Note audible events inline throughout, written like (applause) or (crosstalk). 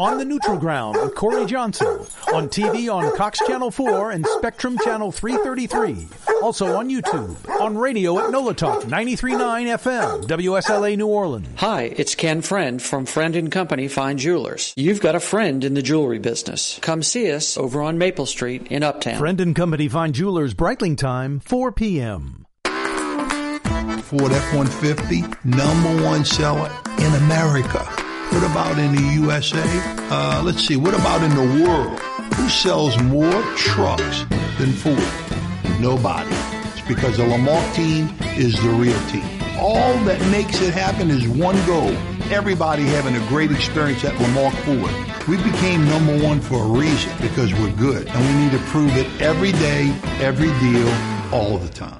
On the Neutral Ground with Corey Johnson. On TV on Cox Channel 4 and Spectrum Channel 333. Also on YouTube. On radio at NOLA Talk 93.9 FM, WSLA New Orleans. Hi, it's Ken Friend from Friend and Company Fine Jewelers. You've got a friend in the jewelry business. Come see us over on Maple Street in Uptown. Friend and Company Fine Jewelers, Breitling time, 4 p.m. Ford F-150, number one seller in America. What about in the USA? Uh, let's see, what about in the world? Who sells more trucks than Ford? Nobody. It's because the Lamarque team is the real team. All that makes it happen is one goal. Everybody having a great experience at Lamarque Ford. We became number one for a reason because we're good and we need to prove it every day, every deal, all the time.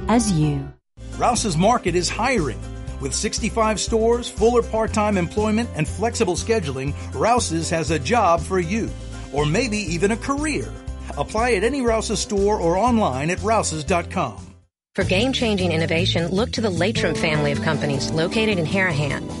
as you. Rouse's Market is hiring. With 65 stores, fuller part time employment, and flexible scheduling, Rouse's has a job for you, or maybe even a career. Apply at any Rouse's store or online at rouses.com. For game-changing innovation, look to the Laitram family of companies located in Harahan.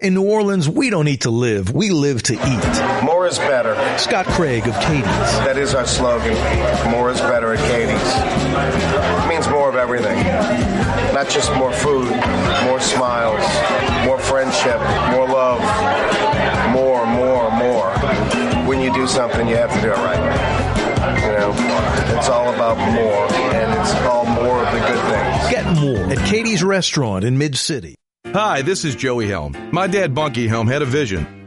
In New Orleans, we don't eat to live, we live to eat. More is better. Scott Craig of Katie's. That is our slogan. More is better at Katie's. It means more of everything. Not just more food, more smiles, more friendship, more love, more, more, more. When you do something, you have to do it right. You know, it's all about more, and it's all more of the good things. Get more at Katie's Restaurant in Mid City. Hi, this is Joey Helm. My dad, Bunky Helm, had a vision.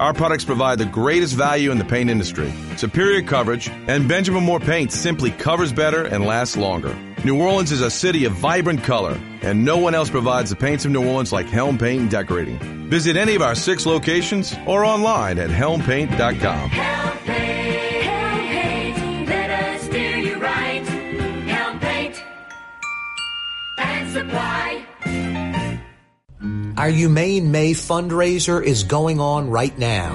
our products provide the greatest value in the paint industry, superior coverage, and Benjamin Moore paint simply covers better and lasts longer. New Orleans is a city of vibrant color, and no one else provides the paints of New Orleans like Helm Paint and Decorating. Visit any of our six locations or online at helmpaint.com. Helm Our Humane May fundraiser is going on right now.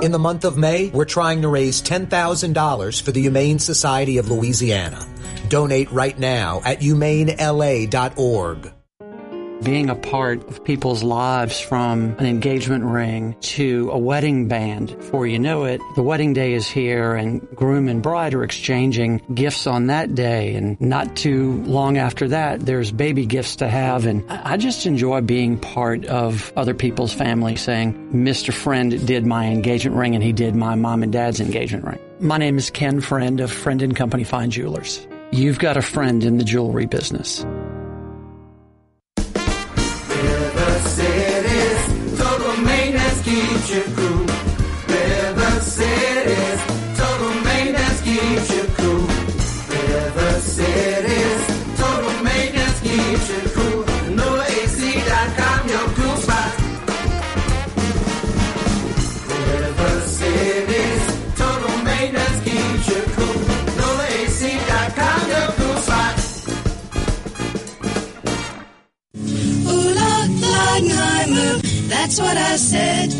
In the month of May, we're trying to raise $10,000 for the Humane Society of Louisiana. Donate right now at humanela.org. being a part of people's lives from an engagement ring to a wedding band. Before you know it, the wedding day is here and groom and bride are exchanging gifts on that day. And not too long after that, there's baby gifts to have. And I just enjoy being part of other people's family saying, Mr. Friend did my engagement ring and he did my mom and dad's engagement ring. My name is Ken Friend of Friend and Company Fine Jewelers. You've got a friend in the jewelry business. That's what I said.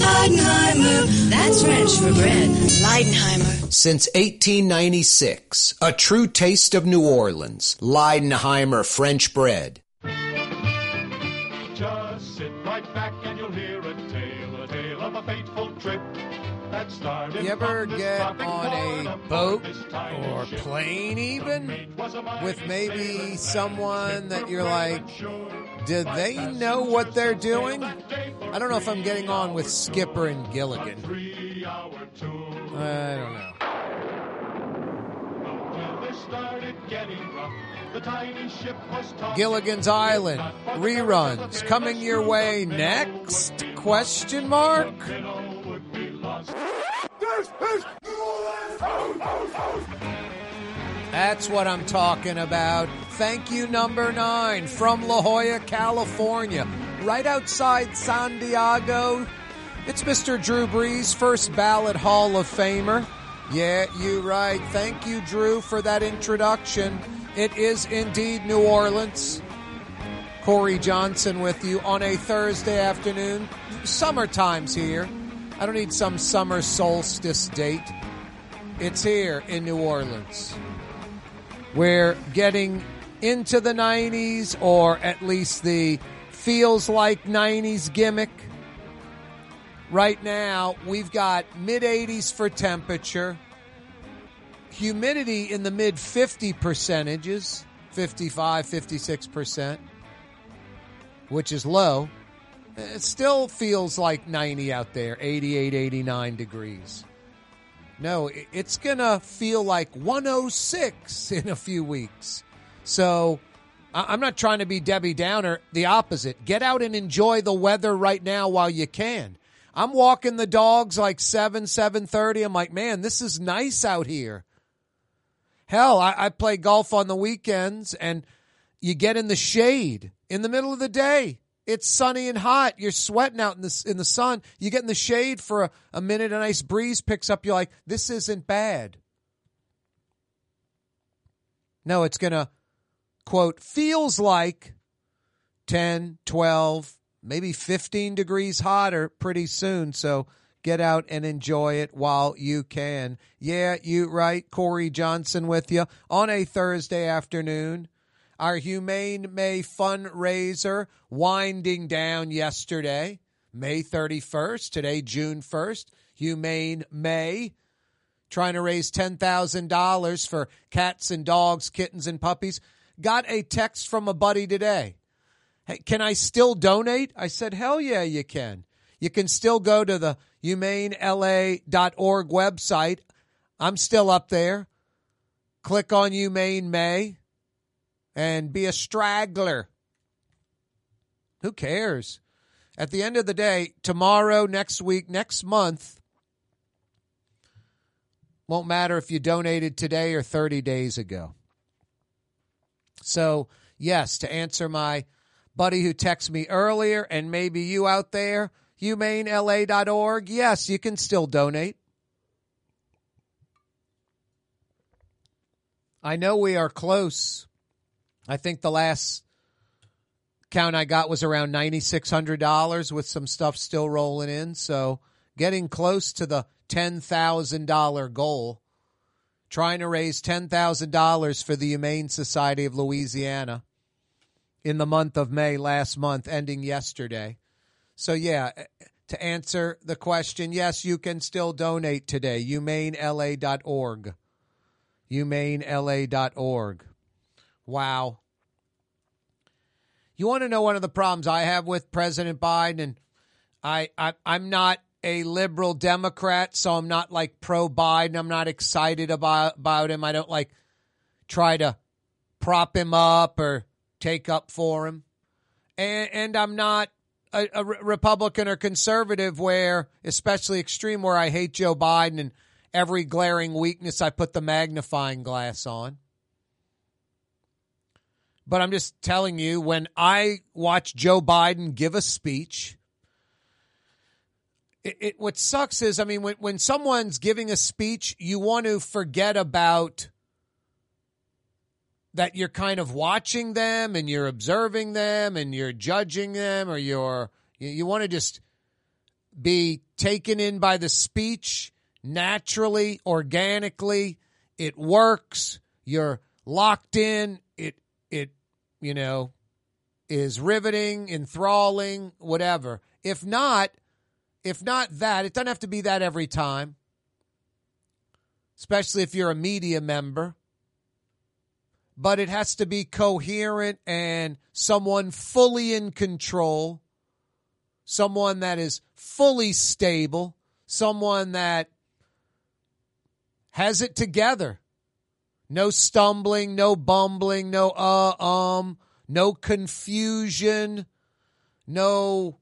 Leidenheimer, that's French for bread. Leidenheimer. Since 1896, a true taste of New Orleans, Leidenheimer French bread. You ever get on a boat or plane even with maybe someone that you're like, did they know what they're doing? I don't know if I'm getting on with Skipper and Gilligan. I don't know. Gilligan's Island reruns coming your way next? Question mark. That's what I'm talking about. Thank you, number nine, from La Jolla, California, right outside San Diego. It's Mr. Drew Brees, first ballot Hall of Famer. Yeah, you right. Thank you, Drew, for that introduction. It is indeed New Orleans. Corey Johnson with you on a Thursday afternoon. Summertime's here. I don't need some summer solstice date. It's here in New Orleans. We're getting into the 90s, or at least the feels like 90s gimmick. Right now, we've got mid 80s for temperature, humidity in the mid 50 percentages, 55, 56%, which is low. It still feels like 90 out there, 88, 89 degrees. No, it's going to feel like 106 (laughs) in a few weeks. So I'm not trying to be Debbie Downer, the opposite. Get out and enjoy the weather right now while you can. I'm walking the dogs like 7, 7.30. I'm like, man, this is nice out here. Hell, I, I play golf on the weekends and you get in the shade in the middle of the day. It's sunny and hot. You're sweating out in the in the sun. You get in the shade for a, a minute. A nice breeze picks up. You're like, this isn't bad. No, it's gonna quote feels like 10, 12, maybe 15 degrees hotter pretty soon. So get out and enjoy it while you can. Yeah, you right. Corey Johnson with you on a Thursday afternoon. Our Humane May fundraiser winding down yesterday, May 31st, today, June 1st. Humane May trying to raise $10,000 for cats and dogs, kittens and puppies. Got a text from a buddy today. Hey, can I still donate? I said, hell yeah, you can. You can still go to the humanela.org website. I'm still up there. Click on Humane May and be a straggler. Who cares? At the end of the day, tomorrow, next week, next month, won't matter if you donated today or 30 days ago. So, yes, to answer my buddy who texted me earlier, and maybe you out there, humanela.org, yes, you can still donate. I know we are close. I think the last count I got was around $9,600 with some stuff still rolling in. So getting close to the $10,000 goal. Trying to raise $10,000 for the Humane Society of Louisiana in the month of May last month, ending yesterday. So, yeah, eh, to answer the question, yes, you can still donate today. HumaneLA.org. HumaneLA.org. Wow. You want to know one of the problems I have with President Biden? And I, I I'm not a liberal Democrat, so I'm not like pro Biden. I'm not excited about about him. I don't like try to prop him up or take up for him. And, and I'm not a, a Republican or conservative where, especially extreme, where I hate Joe Biden and every glaring weakness I put the magnifying glass on. But I'm just telling you, when I watch Joe Biden give a speech, it, it what sucks is, I mean, when when someone's giving a speech, you want to forget about that you're kind of watching them and you're observing them and you're judging them or you're you, you want to just be taken in by the speech naturally, organically. It works. You're locked in. You know is riveting, enthralling, whatever. If not, if not that, it doesn't have to be that every time. Especially if you're a media member. But it has to be coherent and someone fully in control, someone that is fully stable, someone that has it together. No stumbling, no bumbling, no uh um, no confusion, no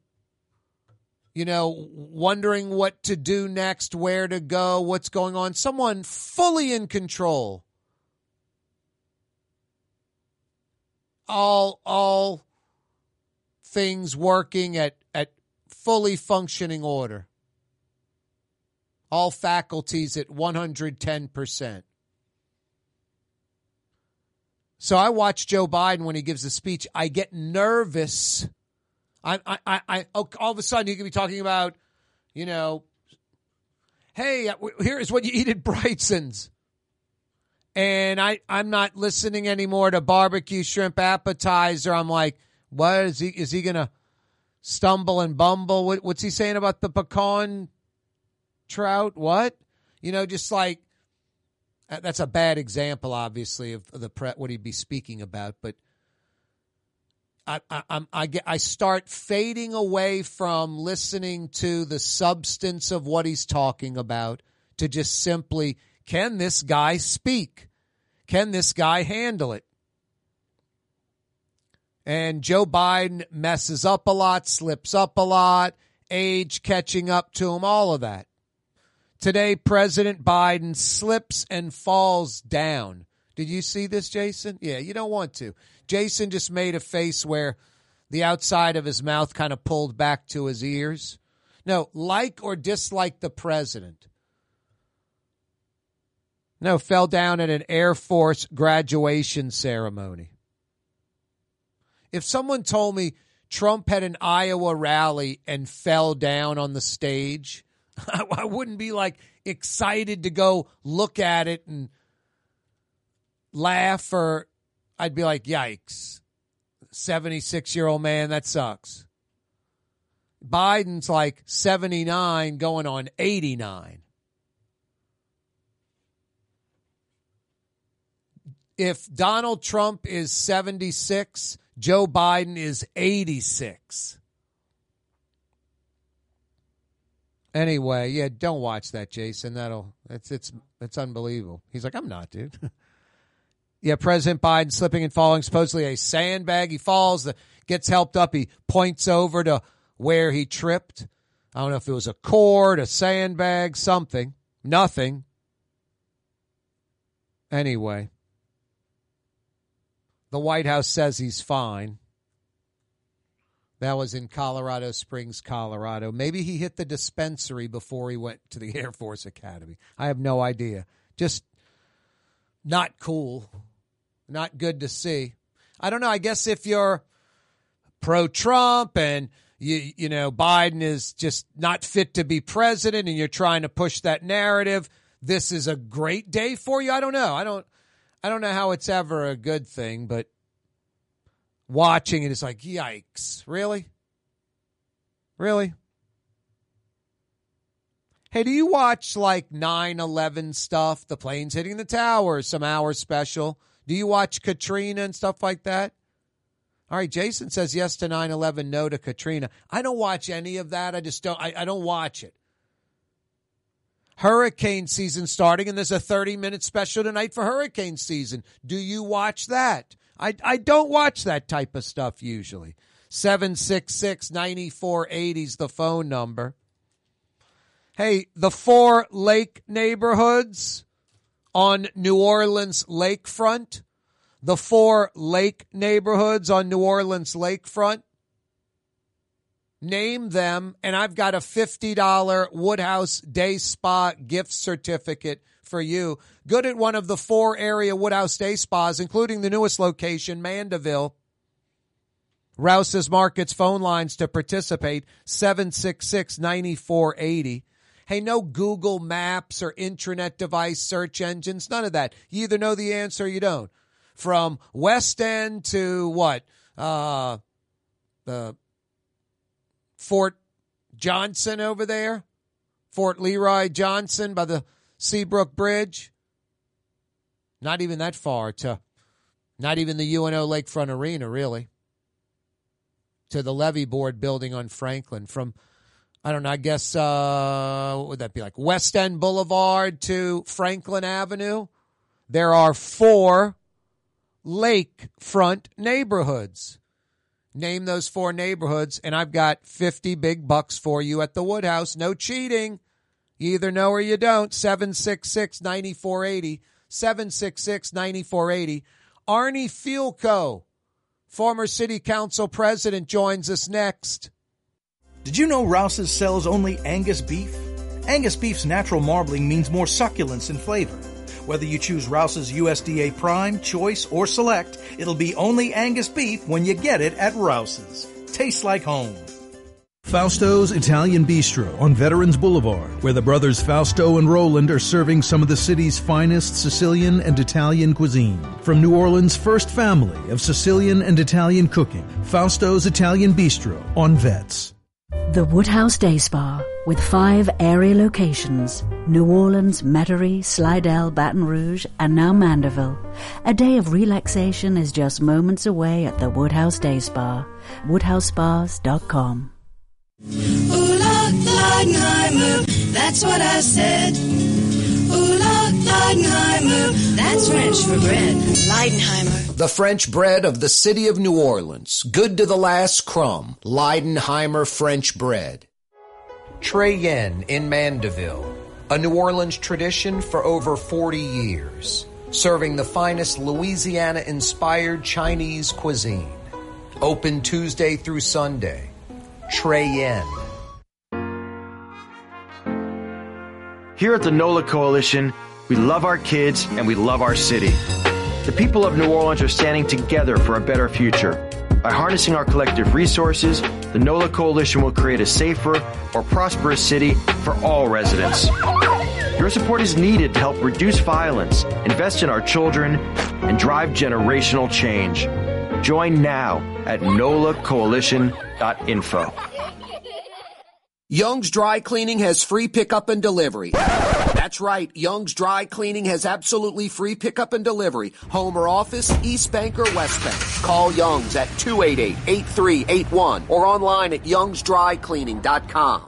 you know, wondering what to do next, where to go, what's going on. Someone fully in control. All all things working at at fully functioning order. All faculties at 110%. So I watch Joe Biden when he gives a speech. I get nervous. I, I, I, I oh, all of a sudden you can be talking about, you know, hey, here's what you eat at (laughs) Brightsen's. And I, I'm not listening anymore to barbecue shrimp appetizer. I'm like, what is he? Is he gonna stumble and bumble? What, what's he saying about the pecan trout? What? You know, just like uh, that's a bad example, obviously, of the pre- what he'd be speaking about. But I, I, I get, I start fading away from listening to the substance of what he's talking about to just simply, can this guy speak? Can this guy handle it? And Joe Biden messes up a lot, slips up a lot, age catching up to him, all of that. Today, President Biden slips and falls down. Did you see this, Jason? Yeah, you don't want to. Jason just made a face where the outside of his mouth kind of pulled back to his ears. No, like or dislike the president. No, fell down at an Air Force graduation ceremony. If someone told me Trump had an Iowa rally and fell down on the stage, (laughs) I wouldn't be like excited to go look at it and laugh, or I'd be like, yikes, 76 year old man, that sucks. Biden's like 79 going on 89. If Donald Trump is 76, Joe Biden is 86. Anyway, yeah, don't watch that, Jason. That'll it's it's it's unbelievable. He's like, I'm not, dude. (laughs) yeah, President Biden slipping and falling, supposedly a sandbag. He falls, the, gets helped up. He points over to where he tripped. I don't know if it was a cord, a sandbag, something. Nothing. Anyway, the White House says he's fine. That was in Colorado Springs, Colorado. Maybe he hit the dispensary before he went to the (laughs) Air Force Academy. I have no idea. Just not cool. Not good to see. I don't know. I guess if you're pro Trump and you you know Biden is just not fit to be president and you're trying to push that narrative, this is a great day for you. I don't know. I don't I don't know how it's ever a good thing, but watching and it is like, yikes. Really? Really? Hey, do you watch like 9 11 stuff? The planes hitting the towers, some hour special. Do you watch Katrina and stuff like that? All right, Jason says yes to 9 11, no to Katrina. I don't watch any of that. I just don't, I, I don't watch it. Hurricane season starting, and there's a 30 minute special tonight for hurricane season. Do you watch that? I, I don't watch that type of stuff usually. 766 9480 is the phone number. Hey, the four lake neighborhoods on New Orleans lakefront, the four lake neighborhoods on New Orleans lakefront, name them, and I've got a $50 Woodhouse Day Spa gift certificate for you. Good at one of the four area Woodhouse Day Spas, including the newest location, Mandeville. Rouse's Markets phone lines to participate 766 9480. Hey, no Google Maps or intranet device search engines, none of that. You either know the answer or you don't. From West End to what? Uh, the Fort Johnson over there, Fort Leroy Johnson by the Seabrook Bridge. Not even that far to, not even the UNO Lakefront Arena, really. To the levee board building on Franklin. From, I don't know, I guess, uh, what would that be like? West End Boulevard to Franklin Avenue. There are four lakefront neighborhoods. Name those four neighborhoods, and I've got 50 big bucks for you at the Woodhouse. No cheating. You either know or you don't. 766 9480. 766 9480. Arnie Fielkow, former city council president, joins us next. Did you know Rouse's sells only Angus beef? Angus beef's natural marbling means more succulence and flavor. Whether you choose Rouse's USDA Prime, Choice, or Select, it'll be only Angus beef when you get it at Rouse's. Tastes like home. Fausto's Italian Bistro on Veterans Boulevard, where the brothers Fausto and Roland are serving some of the city's finest Sicilian and Italian cuisine. From New Orleans' first family of Sicilian and Italian cooking, Fausto's Italian Bistro on Vets. The Woodhouse Day Spa, with five area locations New Orleans, Metairie, Slidell, Baton Rouge, and now Mandeville. A day of relaxation is just moments away at the Woodhouse Day Spa. WoodhouseSpas.com. That's what I said. That's French for bread. Leidenheimer. The French bread of the city of New Orleans. Good to the last crumb. Leidenheimer French bread. Trey Yuen in Mandeville. A New Orleans tradition for over 40 years. Serving the finest Louisiana inspired Chinese cuisine. Open Tuesday through Sunday. Trey Yuen. Here at the NOLA Coalition, we love our kids and we love our city. The people of New Orleans are standing together for a better future. By harnessing our collective resources, the NOLA Coalition will create a safer, more prosperous city for all residents. Your support is needed to help reduce violence, invest in our children, and drive generational change. Join now at Young's Dry Cleaning has free pickup and delivery. That's right. Young's Dry Cleaning has absolutely free pickup and delivery. Home or office, East Bank or West Bank. Call Young's at 288-8381 or online at youngsdrycleaning.com.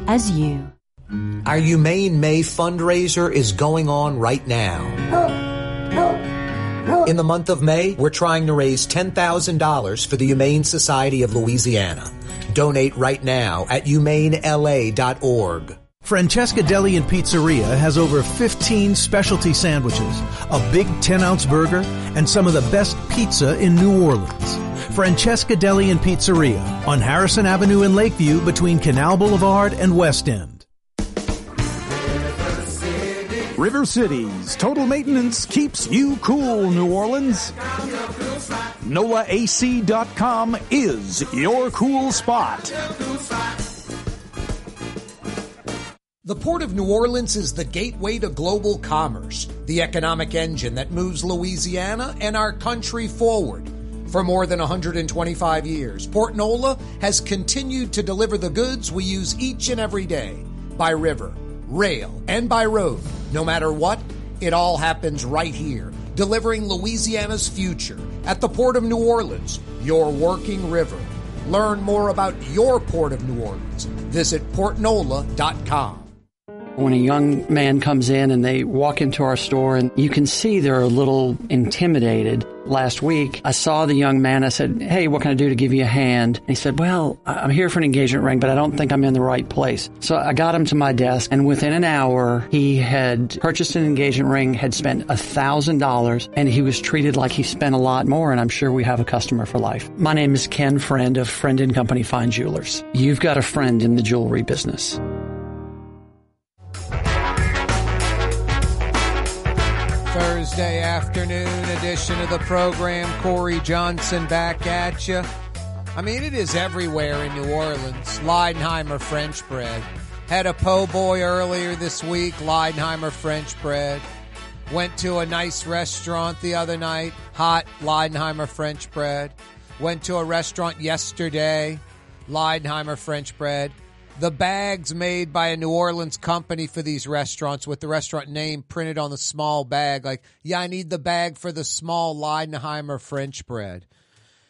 as you. Our Humane May fundraiser is going on right now. In the month of May, we're trying to raise $10,000 for the Humane Society of Louisiana. Donate right now at humanela.org. Francesca Deli and Pizzeria has over 15 specialty sandwiches, a big 10 ounce burger, and some of the best pizza in New Orleans. Francesca Deli and Pizzeria on Harrison Avenue in Lakeview between Canal Boulevard and West End. River Cities Total Maintenance keeps you cool, New Orleans. NOLAAC.com is your cool spot. The Port of New Orleans is the gateway to global commerce, the economic engine that moves Louisiana and our country forward. For more than 125 years, Port Nola has continued to deliver the goods we use each and every day by river, rail, and by road. No matter what, it all happens right here, delivering Louisiana's future at the Port of New Orleans, your working river. Learn more about your Port of New Orleans. Visit portnola.com. When a young man comes in and they walk into our store and you can see they're a little intimidated. Last week, I saw the young man. I said, Hey, what can I do to give you a hand? And he said, Well, I'm here for an engagement ring, but I don't think I'm in the right place. So I got him to my desk and within an hour, he had purchased an engagement ring, had spent a thousand dollars, and he was treated like he spent a lot more. And I'm sure we have a customer for life. My name is Ken Friend of Friend and Company Fine Jewelers. You've got a friend in the jewelry business. Thursday afternoon edition of the program. Corey Johnson back at you. I mean, it is everywhere in New Orleans. Leidenheimer French bread. Had a po' boy earlier this week, Leidenheimer French bread. Went to a nice restaurant the other night, hot Leidenheimer French bread. Went to a restaurant yesterday, Leidenheimer French bread. The bags made by a New Orleans company for these restaurants with the restaurant name printed on the small bag. Like, yeah, I need the bag for the small Leidenheimer French bread.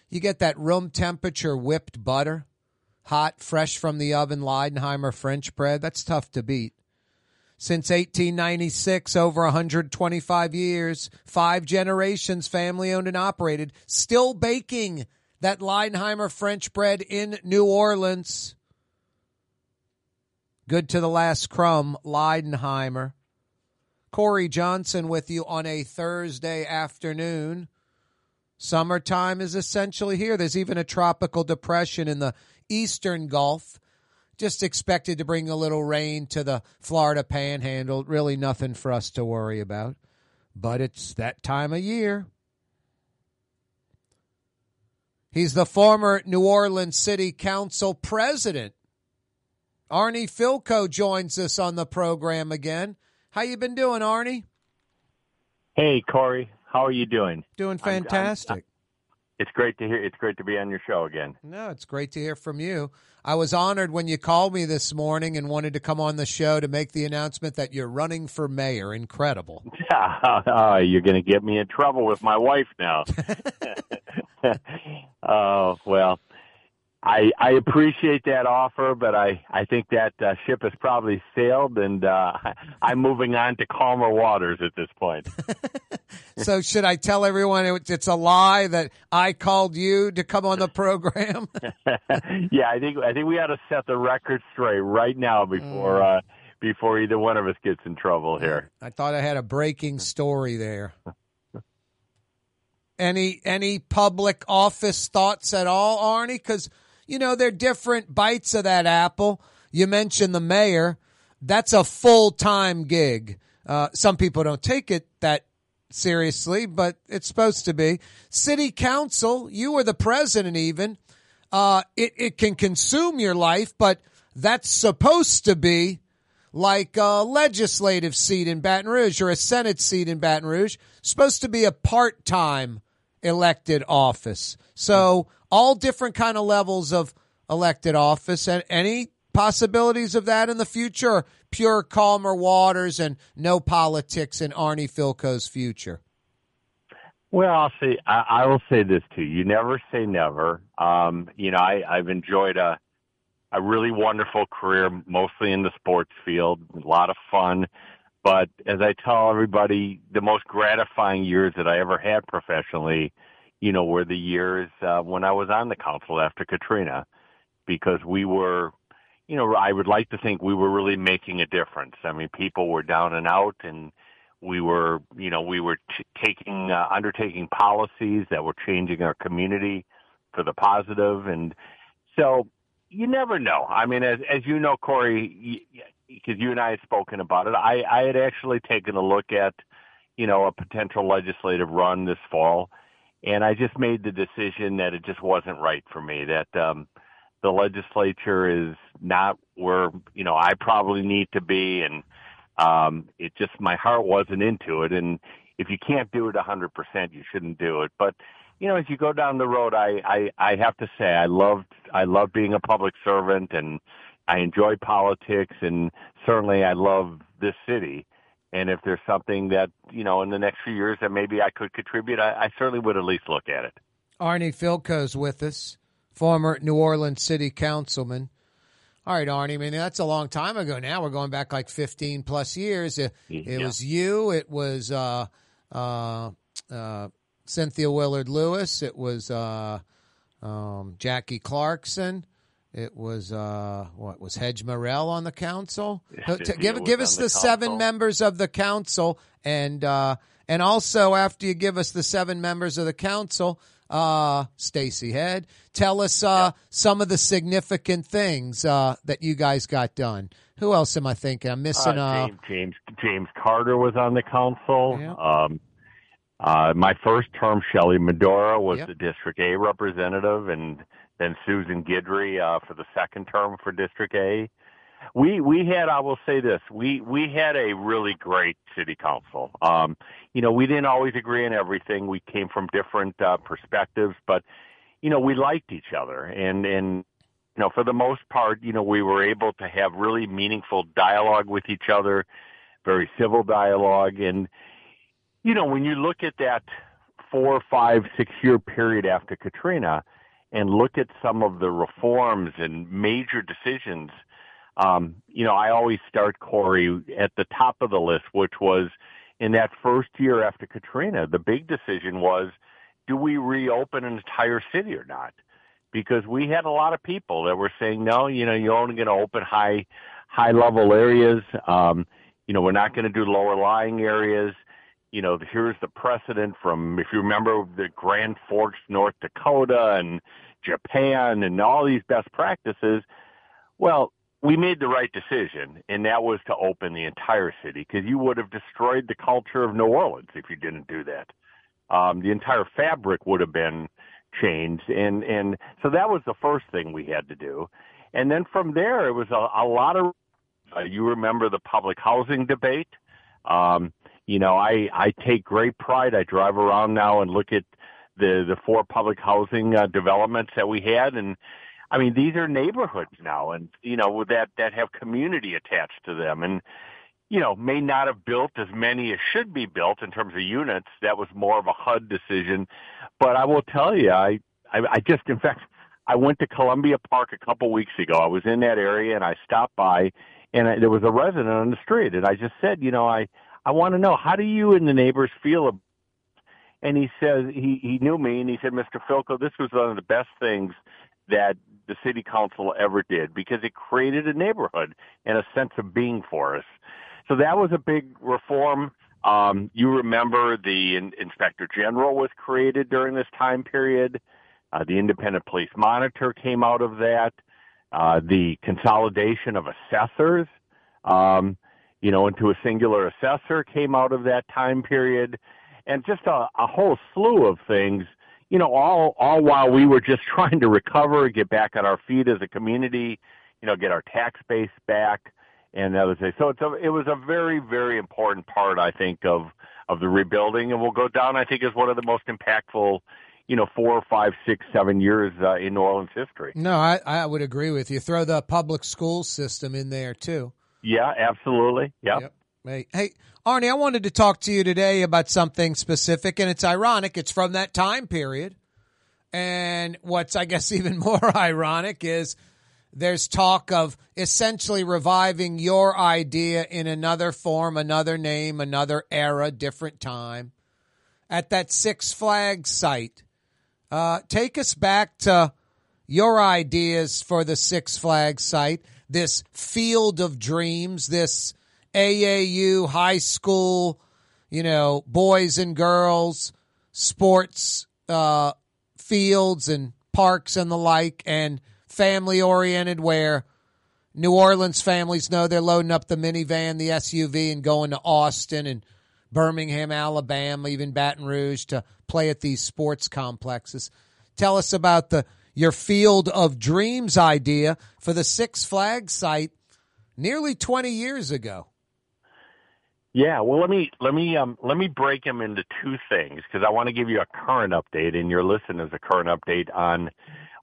You get that room temperature whipped butter, hot, fresh from the oven Leidenheimer French bread. That's tough to beat. Since 1896, over 125 years, five generations, family owned and operated, still baking that Leidenheimer French bread in New Orleans. Good to the last crumb, Leidenheimer. Corey Johnson with you on a Thursday afternoon. Summertime is essentially here. There's even a tropical depression in the eastern Gulf. Just expected to bring a little rain to the Florida panhandle. Really nothing for us to worry about. But it's that time of year. He's the former New Orleans City Council president. Arnie Fielkow joins us on the program again. How you been doing, Arnie? Hey, Corey, how are you doing? Doing I'm- I'm- fantastic. it's great to hear. It's great to be on your show again. No, it's great to hear from you. I was honored when you called me this morning and wanted to come on the show to make the announcement that you're running for mayor. Incredible. oh, (laughs) you're going to get me in trouble with my wife now. (laughs) (laughs) Oh well, I I appreciate that offer, but I I think that uh, ship has probably sailed, and uh, (laughs) I'm moving on to calmer waters at this point. (laughs) so, should I tell everyone it- it's a lie that I called you to come on the program? (laughs) yeah, I think I think we ought to set the record straight right now before uh, before either one of us gets in trouble here. I thought I had a breaking story there. Any any public office thoughts at all, Arnie? Because you know they're different bites of that apple. You mentioned the mayor; that's a full time gig. Uh, some people don't take it that seriously, but it's supposed to be. City council, you were the president, even. Uh, it it can consume your life, but that's supposed to be like a legislative seat in Baton Rouge or a Senate seat in Baton Rouge, supposed to be a part time elected office. So all different kind of levels of elected office and any possibilities of that in the future pure calmer waters and no politics in Arnie Fielkow's future. Well, I'll say I, I will say this too. You never say never. Um, you know, I, I've enjoyed a a really wonderful career, mostly in the sports field, a lot of fun. But as I tell everybody, the most gratifying years that I ever had professionally, you know, were the years uh, when I was on the council after Katrina, because we were, you know, I would like to think we were really making a difference. I mean, people were down and out, and we were, you know, we were t- taking, uh, undertaking policies that were changing our community for the positive, and so you never know. I mean, as as you know, Corey, because you and I had spoken about it, I I had actually taken a look at, you know, a potential legislative run this fall, and I just made the decision that it just wasn't right for me. That um, the legislature is not where you know I probably need to be, and um, it just my heart wasn't into it. And if you can't do it a hundred percent, you shouldn't do it. But you know, as you go down the road, I, I, I have to say I loved I love being a public servant and I enjoy politics and certainly I love this city. And if there's something that, you know, in the next few years that maybe I could contribute, I, I certainly would at least look at it. Arnie Fielkow's with us, former New Orleans City Councilman. All right, Arnie. I mean, that's a long time ago now. We're going back like 15 plus years. It, it Yeah. was you. It was uh, uh, uh, Cynthia Willard Lewis. It was uh, um, Jackie Clarkson. It was uh, what was Hedge-Morrell on the council? Yeah, give give us the the seven members of the council, and uh, and also after you give us the seven members of the council, uh, Stacy Head, tell us uh, some of the significant things uh, that you guys got done. Who else am I thinking? I'm missing. Uh, Uh, James, James James Carter was on the council. Um, uh, my first term, Shelley Midura was Yep. the District A representative, and then Susan Guidry uh, for the second term for District A. We we had, I will say this, we we had a really great city council. Um, you know, we didn't always agree on everything. We came from different uh, perspectives, but you know, we liked each other, and and you know, for the most part, you know, we were able to have really meaningful dialogue with each other, very civil dialogue. And, you know, when you look at that four, five, six year period after Katrina and look at some of the reforms and major decisions, um, you know, I always start Corey at the top of the list, which was in that first year after Katrina, the big decision was, do we reopen an entire city or not? because we had a lot of people that were saying, no, you know, you're only going to open high, high level areas. Um, you know, we're not going to do lower lying areas. You know, here's the precedent from, if you remember the Grand Forks, North Dakota and Japan and all these best practices. Well, we made the right decision, and that was to open the entire city because you would have destroyed the culture of New Orleans if you didn't do that. Um, the entire fabric would have been changed, and and so that was the first thing we had to do, and then from there it was a, a lot of. Uh, you remember the public housing debate? Um, you know, I I take great pride. I drive around now and look at the the four public housing uh, developments that we had, and I mean these are neighborhoods now, and you know that that have community attached to them, and you know, may not have built as many as should be built in terms of units. That was more of a HUD decision. But I will tell you, I, I, I just, in fact, I went to Columbia Parc a couple weeks ago. I was in that area and I stopped by and I, there was a resident on the street and I just said, you know, I, I want to know, how do you and the neighbors feel ab- and he says he, he knew me and he said, Mr. Fielkow, this was one of the best things that the city council ever did because it created a neighborhood and a sense of being for us. So that was a big reform. Um, you remember the in- inspector general was created during this time period. Uh, the independent police monitor came out of that. Uh, the consolidation of assessors, um, you know, into a singular assessor came out of that time period, and just a, a whole slew of things. You know, all all while we were just (laughs) trying to recover, get back on our feet as a community, you know, get our tax base back and other things. So it's a, it was a very very important part, I think, of of the rebuilding, and will go down, I think, as one of the most impactful, you know, four, five, six, seven years uh, in New Orleans history. no, I, I would agree with you. Throw the public school system in there too. Yeah, absolutely. Yep. Hey, hey, Arnie, I wanted to talk to you today about something specific, and it's ironic. It's from that time period. And what's, I guess, (laughs) even more ironic is there's talk of essentially reviving your idea in another form, another name, another era, different time at that Six Flags site. Uh, take us back to your ideas for the Six Flags site, this field of dreams, this AAU high school, you know, boys and girls sports uh, fields and parks and the like, and family oriented where New Orleans families know they're loading up the minivan, the SUV, and going to Austin and Birmingham, Alabama, even Baton Rouge to play at these sports complexes. Tell us about the your field of dreams idea for the Six Flags site nearly 20 years ago. Yeah, well, let me let me um let me break them into two things because I want to give you a current update and your listeners a current update on.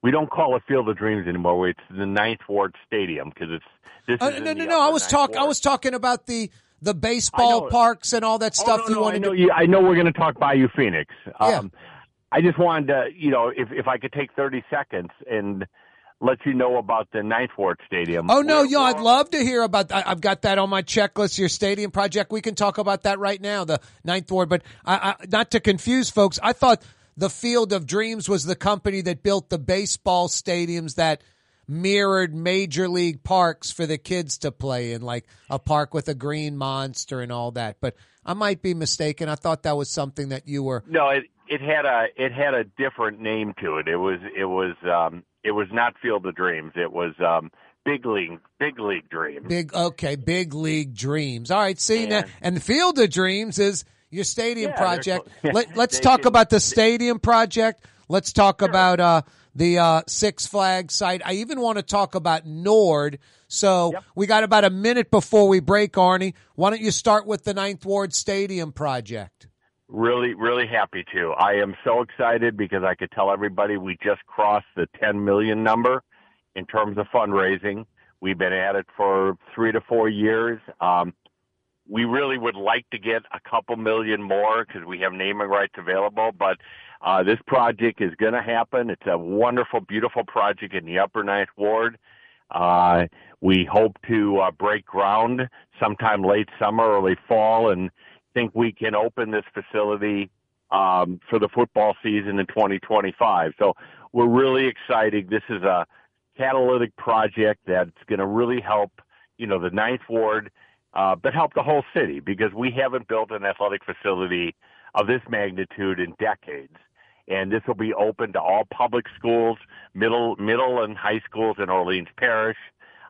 We don't call it Field of Dreams anymore. It's the Ninth Ward Stadium because it's this. Uh, no, no, no. I was talking. I was talking about the the baseball parks and all that Oh, stuff no, you I know you. I know we're going to talk Bayou Phoenix. Yeah. I just wanted to, you know, if if I could take thirty seconds and let you know about the Ninth Ward Stadium. Oh no, yo, I'd love to hear about. that. I've got that on my checklist. Your stadium project. We can talk about that right now. The Ninth Ward, but I, I, not to confuse folks. I thought the Field of Dreams was the company that built the baseball stadiums that mirrored major league parks for the kids to play in, like a park with a green monster and all that. But I might be mistaken. I thought that was something that you were. No, it it had a it had a different name to it. It was it was um it was not Field of Dreams. It was um Big League Big League Dreams. Big okay, big league dreams. All right, see now, and the Field of Dreams is your stadium Yeah, project. (laughs) Let, let's talk about the stadium project. Let's talk about uh, the uh, Six Flags site. I even want to talk about Nord. So we got about a minute before we break, Arnie. Why don't you start with the Ninth Ward Stadium project? Really, really happy to. I am so excited because I could tell everybody we just crossed the 10 million number in terms of fundraising. We've been at it for three to four years. Um, we really would like to get a couple million more because we have naming rights available, but uh, this project is going to happen. It's a wonderful, beautiful project in the Upper Ninth Ward. Uh, we hope to uh, break ground sometime late summer, early fall, and think we can open this facility um, for the football season in 2025. So we're really excited. This is a catalytic project that's going to really help, you know, the Ninth Ward, uh, but help the whole city because we haven't built an athletic facility of this magnitude in decades. And this will be open to all public schools, middle, middle and high schools in Orleans Parish.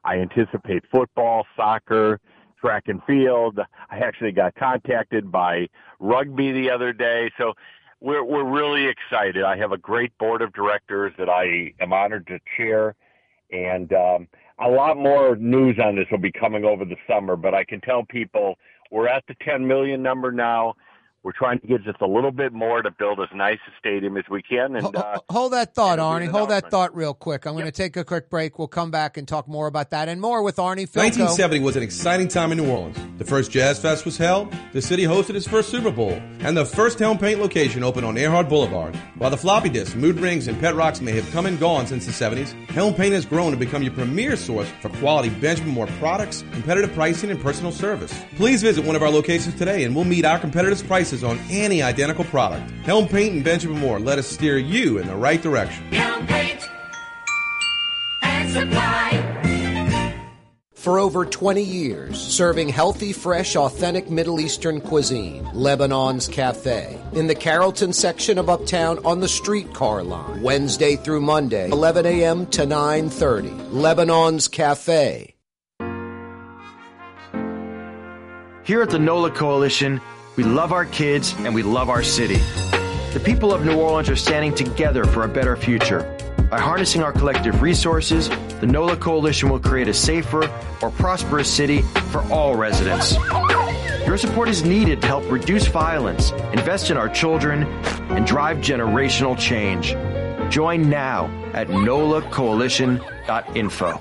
I anticipate football, soccer, track and field. I actually got contacted by rugby the other day. So we're, we're really excited. I have a great board of directors that I am honored to chair and, um, a lot more news on this will be coming over the summer, but I can tell people we're at the 10 million number now. We're trying to get just a little bit more to build as nice a stadium as we can. And, uh, Hold that thought, Arnie. Hold that thought real quick. I'm going to take a quick break. We'll come back and talk more about that and more with Arnie Fielkow. 1970 was an exciting time in New Orleans. The first Jazz Fest was held, the city hosted its first Super Bowl, and the first Helm Paint location opened on Earhart Boulevard. While the floppy disks, mood rings, and pet rocks may have come and gone since the 70s, Helm Paint has grown to become your premier source for quality Benjamin Moore products, competitive pricing, and personal service. Please visit one of our locations today and we'll meet our competitors' prices on any identical product. Helm Paint and Benjamin Moore let us steer you in the right direction. Helm Paint and Supply. For over 20 years, serving healthy, fresh, authentic Middle Eastern cuisine, Lebanon's Cafe. In the Carrollton section of Uptown on the streetcar line, Wednesday through Monday, 11 a.m. to 9.30. Lebanon's Cafe. Here at the NOLA Coalition, we love our kids and we love our city. The people of New Orleans are standing together for a better future. By harnessing our collective resources, the NOLA Coalition will create a safer, more prosperous city for all residents. Your support is needed to help reduce violence, invest in our children, and drive generational change. Join now at nolacoalition.info.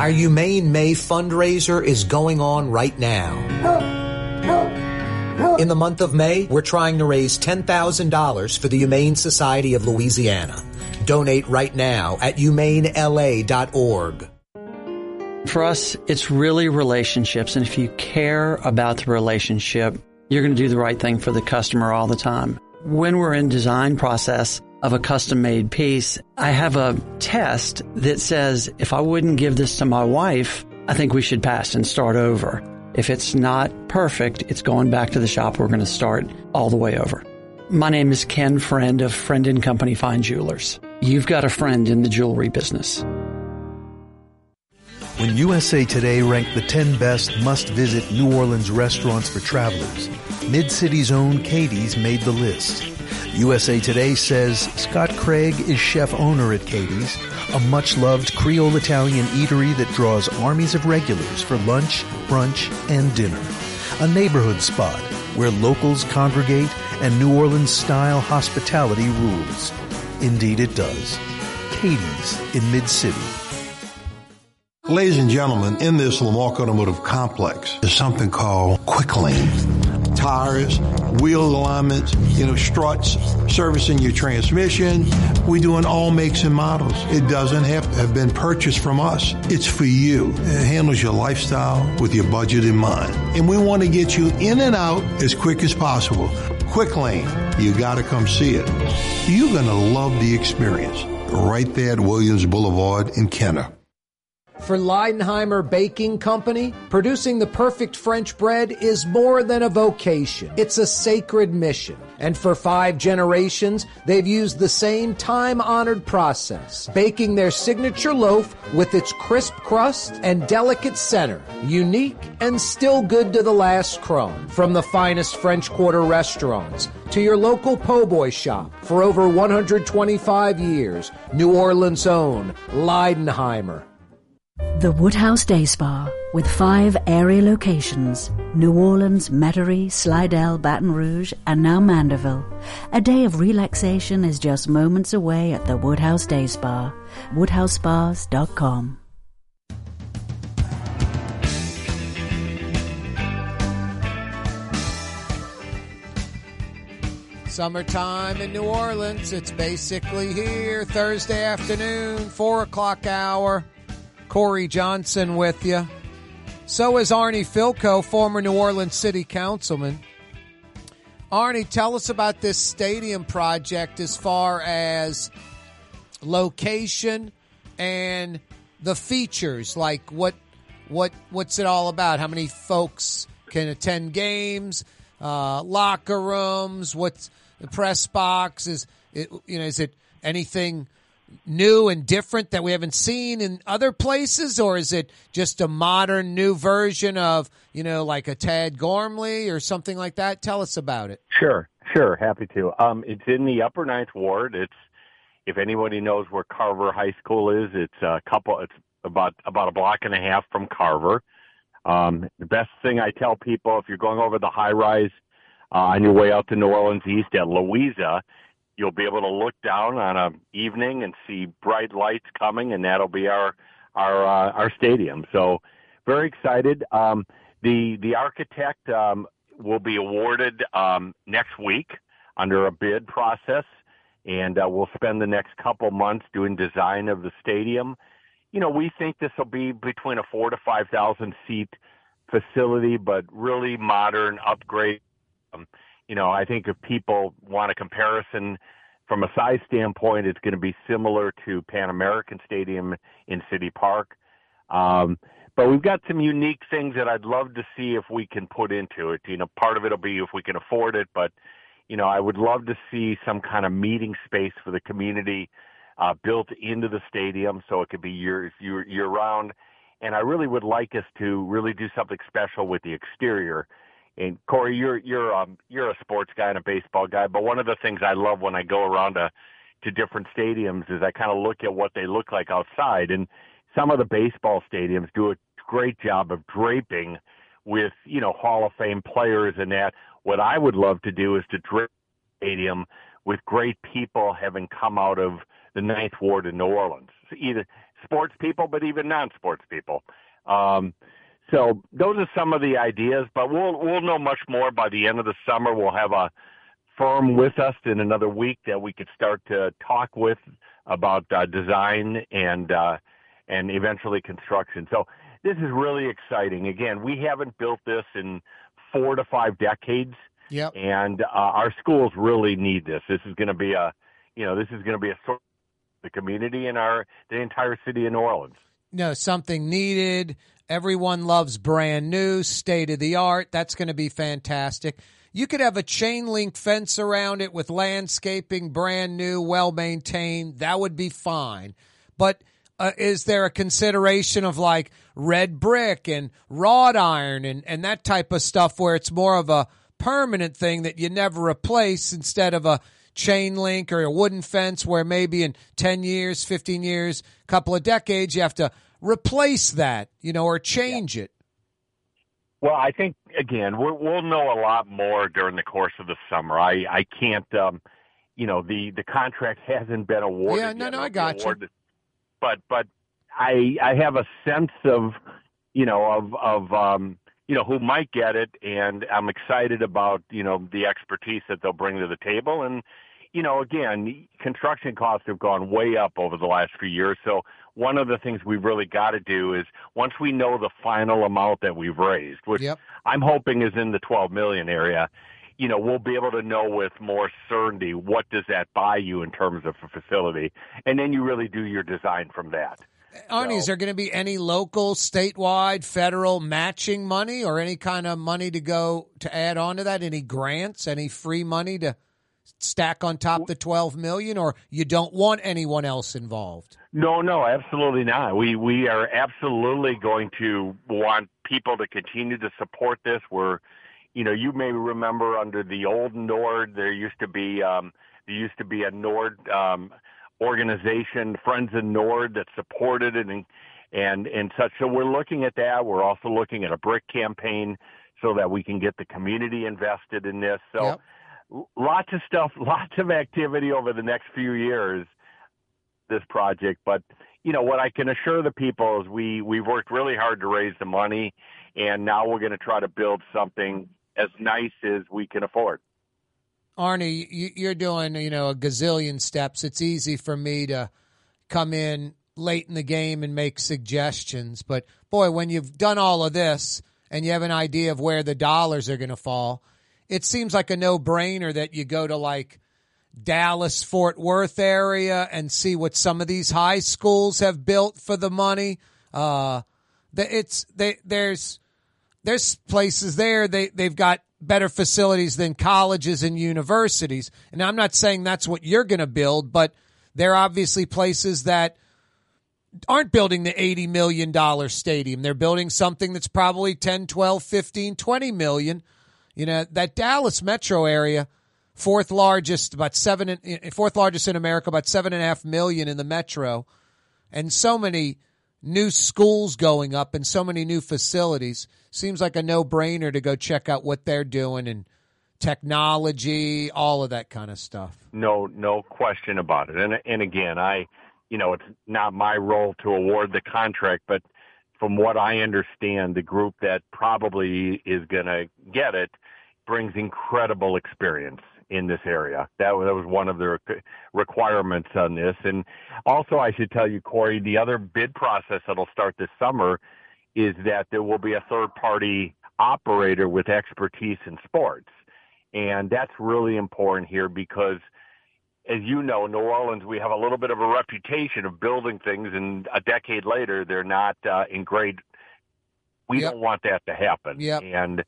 Our Humane May fundraiser is going on right now. In the month of May, we're trying to raise $10,000 for the Humane Society of Louisiana. Donate right now at humanela.org. For us, it's really relationships. And if you care about the relationship, you're going to do the right thing for the customer all the time. When we're in design process of a custom made piece, I have a test that says if I wouldn't give this to my wife, I think we should pass and start over. If it's not perfect, it's going back to the shop. We're going to start all the way over. My name is Ken Friend of Friend and Company Fine Jewelers. You've got a friend in the jewelry business. When USA Today ranked the 10 best must-visit New Orleans restaurants for travelers, Mid-City's own Katie's made the list. USA Today says Scott Craig is chef owner at Katie's, a much-loved Creole Italian eatery that draws armies of regulars for lunch, brunch, and dinner. A neighborhood spot where locals congregate and New Orleans style hospitality rules. Indeed it does. Katie's in Mid-City. Ladies and gentlemen, in this Lamarque Automotive Complex is something called Quick Lane. Tires, wheel alignments, you know, struts, servicing your transmission. We do in all makes and models. It doesn't have to have been purchased from us. It's for you. It handles your lifestyle with your budget in mind. And we want to get you in and out as quick as possible. Quick Lane, you gotta come see it. You're gonna love the experience. Right there at Williams Boulevard in Kenner. For Leidenheimer Baking Company, producing the perfect French bread is more than a vocation. It's a sacred mission. And for five generations, they've used the same time honored process, baking their signature loaf with its crisp crust and delicate center, unique and still good to the last crumb. From the finest French Quarter restaurants to your local po' boy shop for over 125 years, New Orleans' own Leidenheimer. The Woodhouse Day Spa, with five area locations New Orleans, Metairie, Slidell, Baton Rouge, and now Mandeville. A day of relaxation is just moments away at the Woodhouse Day Spa. WoodhouseSpas.com. Summertime in New Orleans. It's basically here. Thursday afternoon, 4 o'clock hour. Corey Johnson with you. So is Arnie Fielkow, former New Orleans City Councilman. Arnie, tell us about this stadium project as far as location and the features. Like what what what's it all about? How many folks can attend games? Uh, locker rooms? What's the press box? Is it you know? Is it anything new and different that we haven't seen in other places, or is it just a modern new version of you know like a Tad Gormley or something like that? Tell us about it. Sure, sure, happy to. Um, it's in the Upper Ninth Ward. It's if anybody knows where Carver High School is, it's a couple. It's about about a block and a half from Carver. Um, the best thing I tell people if you're going over the high rise uh, on your way out to New Orleans East at Louisa, you'll be able to look down on a evening and see bright lights coming, and that'll be our our uh, our stadium. So very excited. Um, the the architect um, will be awarded um, next week under a bid process, and uh, we'll spend the next couple months doing design of the stadium. You know, we think this will be between a four to five thousand seat facility, but really modern upgrade. Um, you know, I think if people want a comparison from a size standpoint, it's going to be similar to Pan American Stadium in City Park. Um, but we've got some unique things that I'd love to see if we can put into it. You know, part of it'll be if we can afford it, but you know, I would love to see some kind of meeting space for the community uh, built into the stadium so it could be year year year round. And I really would like us to really do something special with the exterior. And Corey, you're you're um you're a sports guy and a baseball guy, but one of the things I love when I go around to to different stadiums is I kind of look at what they look like outside, and some of the baseball stadiums do a great job of draping with you know Hall of Fame players and that. What I would love to do is to drape stadium with great people having come out of the Ninth Ward in New Orleans, either sports people, but even non-sports people. Um, so those are some of the ideas, but we'll we'll know much more by the end of the summer. We'll have a firm with us in another week that we could start to talk with about uh, design and uh, and eventually construction. So this is really exciting. Again, we haven't built this in four to five decades, Yep. and uh, our schools really need this. This is going to be a you know this is going to be a source of the community in our the entire city of New Orleans. No, something needed. Everyone loves brand new, state of the art. That's going to be fantastic. You could have a chain link fence around it with landscaping, brand new, well maintained. That would be fine. But uh, is there a consideration of like red brick and wrought iron and, and that type of stuff where it's more of a permanent thing that you never replace instead of a chain link or a wooden fence where maybe in 10 years, 15 years, a couple of decades, you have to replace that, you know, or change it? Well, I think again we're, we'll know a lot more during the course of the summer. I I can't, um, you know, the the contract (laughs) hasn't been awarded. Yeah, no, yet. no, I got you. But but I I have a sense of, you know, of of um, you know who might get it, and I'm excited about you know the expertise that they'll bring to the table, and you know, again, construction costs have gone way up over the last few years. So one of the things we've really got to do is once we know the final amount that we've raised, which I'm hoping is in the 12 million area, you know, we'll be able to know with more certainty what does that buy you in terms of a facility, and then you really do your design from that. Uh, Arnie, is there going to be any local, statewide, federal matching money or any kind of money to go to add on to that? Any grants, any free money to stack on top the 12 million or you don't want anyone else involved? No, no, absolutely not. We we are absolutely going to want people to continue to support this. We're, you know, you may remember under the old Nord, there used to be um, there used to be a Nord um, organization, Friends in Nord, that supported it and and and such. So we're looking at that. We're also looking at a brick campaign so that we can get the community invested in this. So l- lots of stuff, (laughs) lots of activity over the next few years. This project, but you know what I can assure the people is we we've worked really hard to raise the money, and now we're going to try to build something as nice as we can afford. Arnie, you- you're doing, you know, a gazillion steps. It's easy for me to come in late in the game and make suggestions. But boy, when you've done all of this and you have an idea of where the dollars are going to fall, it seems like a no brainer that you go to like Dallas, Fort Worth area and see what some of these high schools have built for the money. Uh, it's they, there's there's places there they they've got better facilities than colleges and universities. And I'm not saying that's what you're going to build, but there are obviously places that aren't building the 80 million dollar stadium. They're building something that's probably 10, 12, 15, 20 million. You know, that Dallas metro area, fourth largest, about seven, in- eh, eh, fourth largest in America, about seven and a half million in the metro, and so many new schools going up and so many new facilities. Seems like a no brainer to go check out what they're doing and technology, all of that kind of stuff. No, no question about it. And and again, I, you know, it's not my role to award the contract, but from what I understand, the group that probably is going to get it brings incredible experience in this area. That was, that was one of the requirements on this. And also, I should tell you, Corey, the other bid process that'll start this summer is that there will be a third party operator with expertise in sports. And that's really important here because as you know, New Orleans, we have a little bit of a reputation of building things, and a decade later, they're not uh, in great. We don't want that to happen, and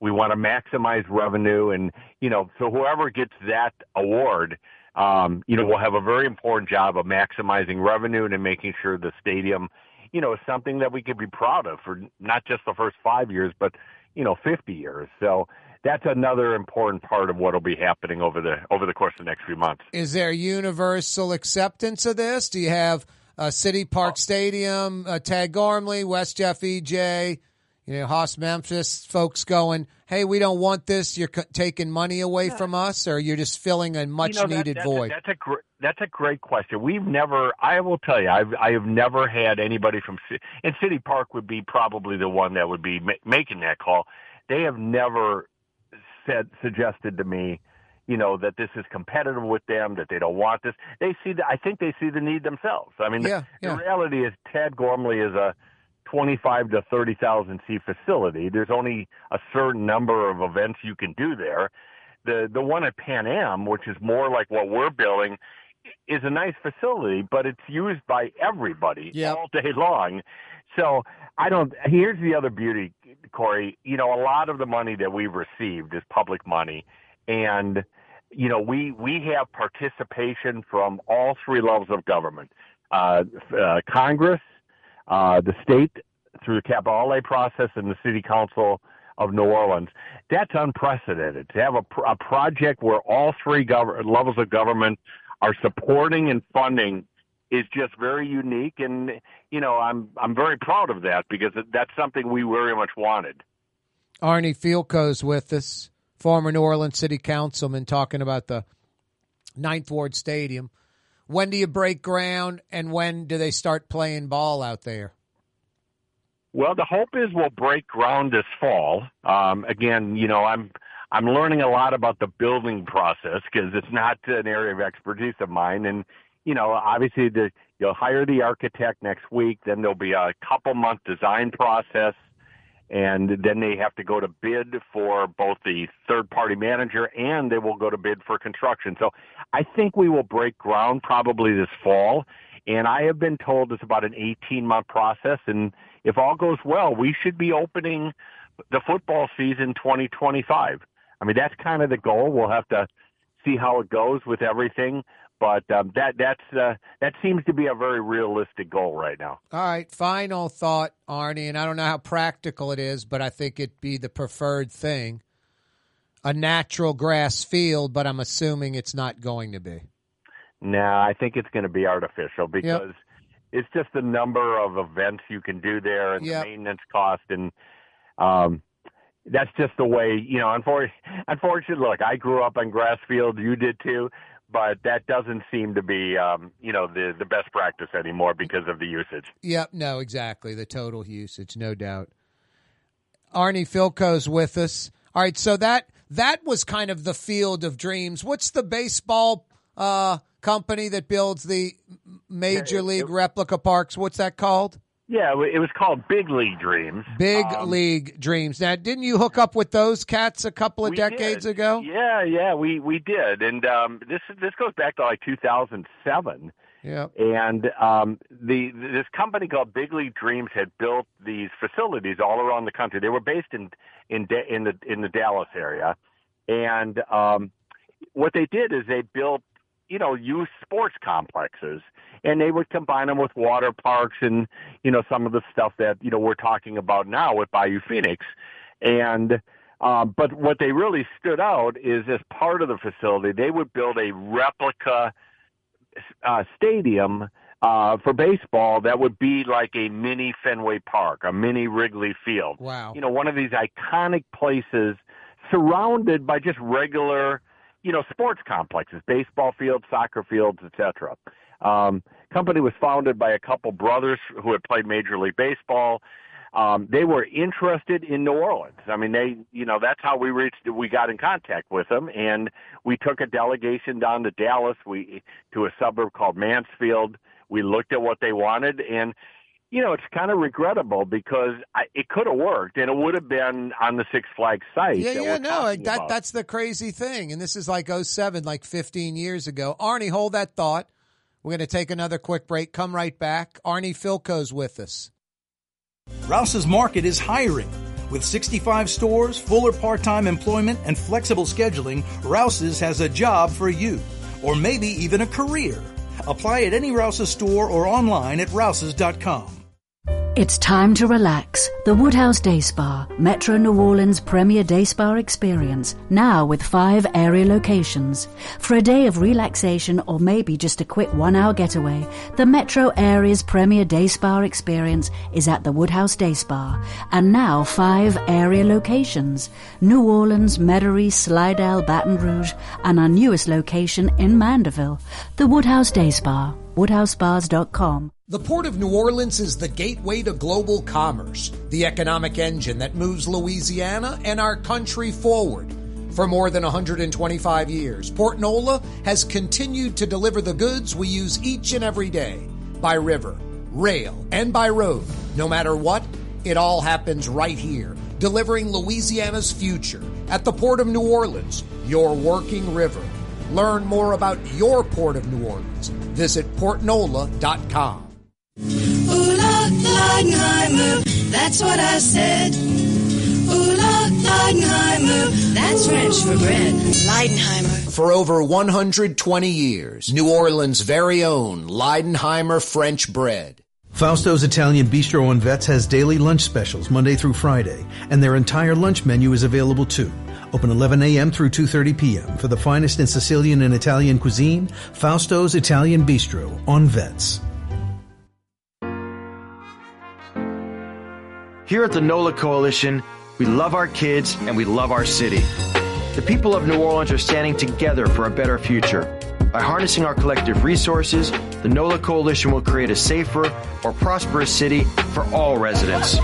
we want to maximize revenue. And you know, so whoever gets that award, um, you know, will have a very important job of maximizing revenue and making sure the stadium, you know, is something that we could be proud of for not just the first five years, but you know, 50 years. So that's another important part of what will be happening over the over the course of the next few months. Is there universal acceptance of this? Do you have uh, City Park Stadium, uh, Tad Gormley, West Jeff EJ, you know, Haas Memphis folks going, hey, we don't want this. You're c- taking money away from us, or you're just filling a much You know, that- needed that's a- void? that's a gr- that's a great question. We've never. I will tell you, I've I have never had anybody from and City Park would be probably the one that would be ma- making that call. They have never said suggested to me, you know, that this is competitive with them, that they don't want this. They see the. I think they see the need themselves. I mean, the- Yeah, the, reality is Tad Gormley is a. 25 to 30,000 seat facility. There's only a certain number of events you can do there. The the one at Pan Am, which is more like what we're building, is a nice facility, but it's used by everybody all day long. So I don't. Here's the other beauty, Corey. You know, a lot of the money that we've received is public money, and you know we we have participation from all three levels of government: uh, uh, Congress, uh, the state through the outlay process, and the city council of New Orleans. That's unprecedented to have a, pr- a project where all three gov- levels of government are supporting and funding is just very unique, and you know I'm I'm very proud of that because that's something we very much wanted. Arnie Fielkow's with us, former New Orleans City Councilman, talking about the Ninth Ward Stadium. When do you break ground, and when do they start playing ball out there? Well, the hope is we'll break ground this fall. Um, again, you know, I'm I'm learning a lot about the building process because it's not an area of expertise of mine. And you know, obviously, the, you'll hire the architect next week. Then there'll be a couple month design process, and then they have to go to bid for both the third party manager and they will go to bid for construction. So I think we will break ground probably this fall. And I have been told it's about an 18 month process. And if all goes well, we should be opening the football season 2025. I mean, that's kind of the goal. We'll have to see how it goes with everything. But um, that that's uh, that seems to be a very realistic goal right now. All right, final thought, Arnie, and I don't know how practical it is, but I think it'd be the preferred thing. A natural grass field, but I'm assuming it's not going to be. No, I think it's going to be artificial because it's just the number of events you can do there and Yep. the maintenance cost and um that's just the way you know unfortunately unfortunately look i grew up on grass field you did too but that doesn't seem to be um you know the the best practice anymore because of the usage Yep, no, exactly. The total usage, no doubt. Arnie Fielkow's with us. All right, so that that was kind of the field of dreams. What's the baseball uh, company that builds the major league replica parks? What's that called? Yeah it was called big league dreams Big Um, League Dreams. Now, didn't you hook up with those cats a couple of decades did. ago? Yeah, yeah, we we did, and um, this this goes back to like 2007. Yeah. And um, the this company called Big League Dreams had built these facilities all around the country. They were based in in Da- in the in the Dallas area, and um, what they did is they built you know youth sports complexes, and they would combine them with water parks and you know some of the stuff that you know we're talking about now with Bayou Phoenix, and um, but what they really stood out is as part of the facility, they would build a replica uh, stadium uh, for baseball that would be like a mini Fenway Park, a mini Wrigley Field. Wow. You know, one of these iconic places surrounded by just regular, you know, sports complexes, baseball fields, soccer fields, etc. Um, company was founded by a couple brothers who had played Major League Baseball. Um, they were interested in New Orleans. I mean, they, you know, that's how we reached, we got in contact with them, and we took a delegation down to Dallas, we to a suburb called Mansfield. We looked at what they wanted, and you know, it's kind of regrettable because I, it could have worked, and it would have been on the Six Flags site. Yeah, yeah, no, that about. that's the crazy thing. And this is like 07, like 15 years ago. Arnie, hold that thought. We're going to take another quick break. Come right back. Arnie Fielkow's with us. Rouse's Market is hiring. With 65 stores, fuller part time employment, and flexible scheduling, Rouse's has a job for you, or maybe even a career. Apply at any Rouse's store or online at rouses.com. It's time to relax. The Woodhouse Day Spa, Metro New Orleans' premier day spa experience, now with five area locations. For a day of relaxation or maybe just a quick one hour getaway, the Metro area's premier day spa experience is at the Woodhouse Day Spa, and now five area locations New Orleans, Metairie, Slidell, Baton Rouge, and our newest location in Mandeville, the Woodhouse Day Spa, woodhousespas.com. The Port of New Orleans is the gateway to global commerce, the economic engine that moves Louisiana and our country forward. For more than 125 years, Port Nola has continued to deliver the goods we use each and every day by river, rail, and by road. No matter what, it all happens right here, delivering Louisiana's future at the Port of New Orleans, your working river. Learn more about your Port of New Orleans. Visit portnola.com. Ooh la Leidenheimer, that's what I said. Ooh la Leidenheimer. That's French for bread. Leidenheimer. For over 120 years, New Orleans' very own Leidenheimer French bread. Fausto's Italian Bistro on Vets has daily lunch specials Monday through Friday, and their entire lunch menu is available too. Open 11 a.m. through 2.30 p.m. For the finest in Sicilian and Italian cuisine, Fausto's Italian Bistro on Vets. Here at the NOLA Coalition, we love our kids and we love our city. The people of New Orleans are standing together for a better future. By harnessing our collective resources, the NOLA Coalition will create a safer, more prosperous city for all residents.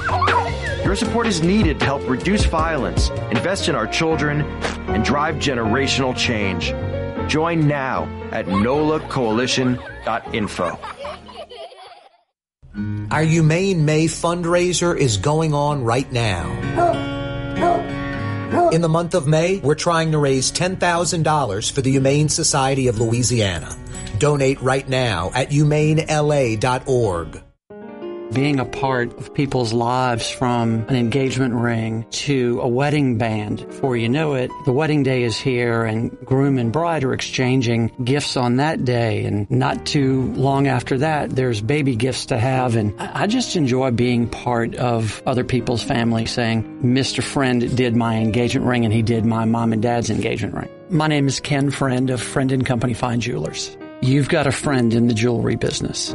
Your support is needed to help reduce violence, invest in our children, and drive generational change. Join now at nolacoalition.info. Our Humane May fundraiser is going on right now. Oh. In the month of May, we're trying to raise $10,000 for the Humane Society of Louisiana. Donate right now at humanela.org. being a part of people's lives from an engagement ring to a wedding band. Before you know it, the wedding day is here and groom and bride are exchanging gifts on that day. And not too long after that, there's baby gifts to have. And I just enjoy being part of other people's family saying, Mr. Friend did my engagement ring and he did my mom and dad's engagement ring. My name is Ken Friend of Friend and Company Fine Jewelers. You've got a friend in the jewelry business.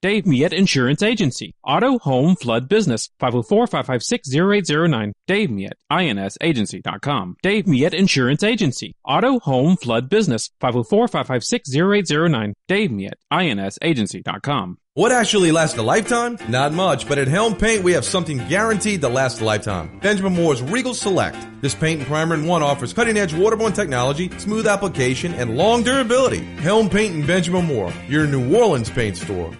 Dave Miet Insurance Agency. Auto, home, flood, business. 504-556-0809. Dave Miet, insagency.com. Dave Miet Insurance Agency. Auto, home, flood, business. 504-556-0809. Dave Miet, insagency.com. What actually lasts a lifetime? Not much, but at Helm Paint we have something guaranteed to last a lifetime. Benjamin Moore's Regal Select. This paint and primer in one offers cutting edge waterborne technology, smooth application, and long durability. Helm Paint and Benjamin Moore, your New Orleans paint store.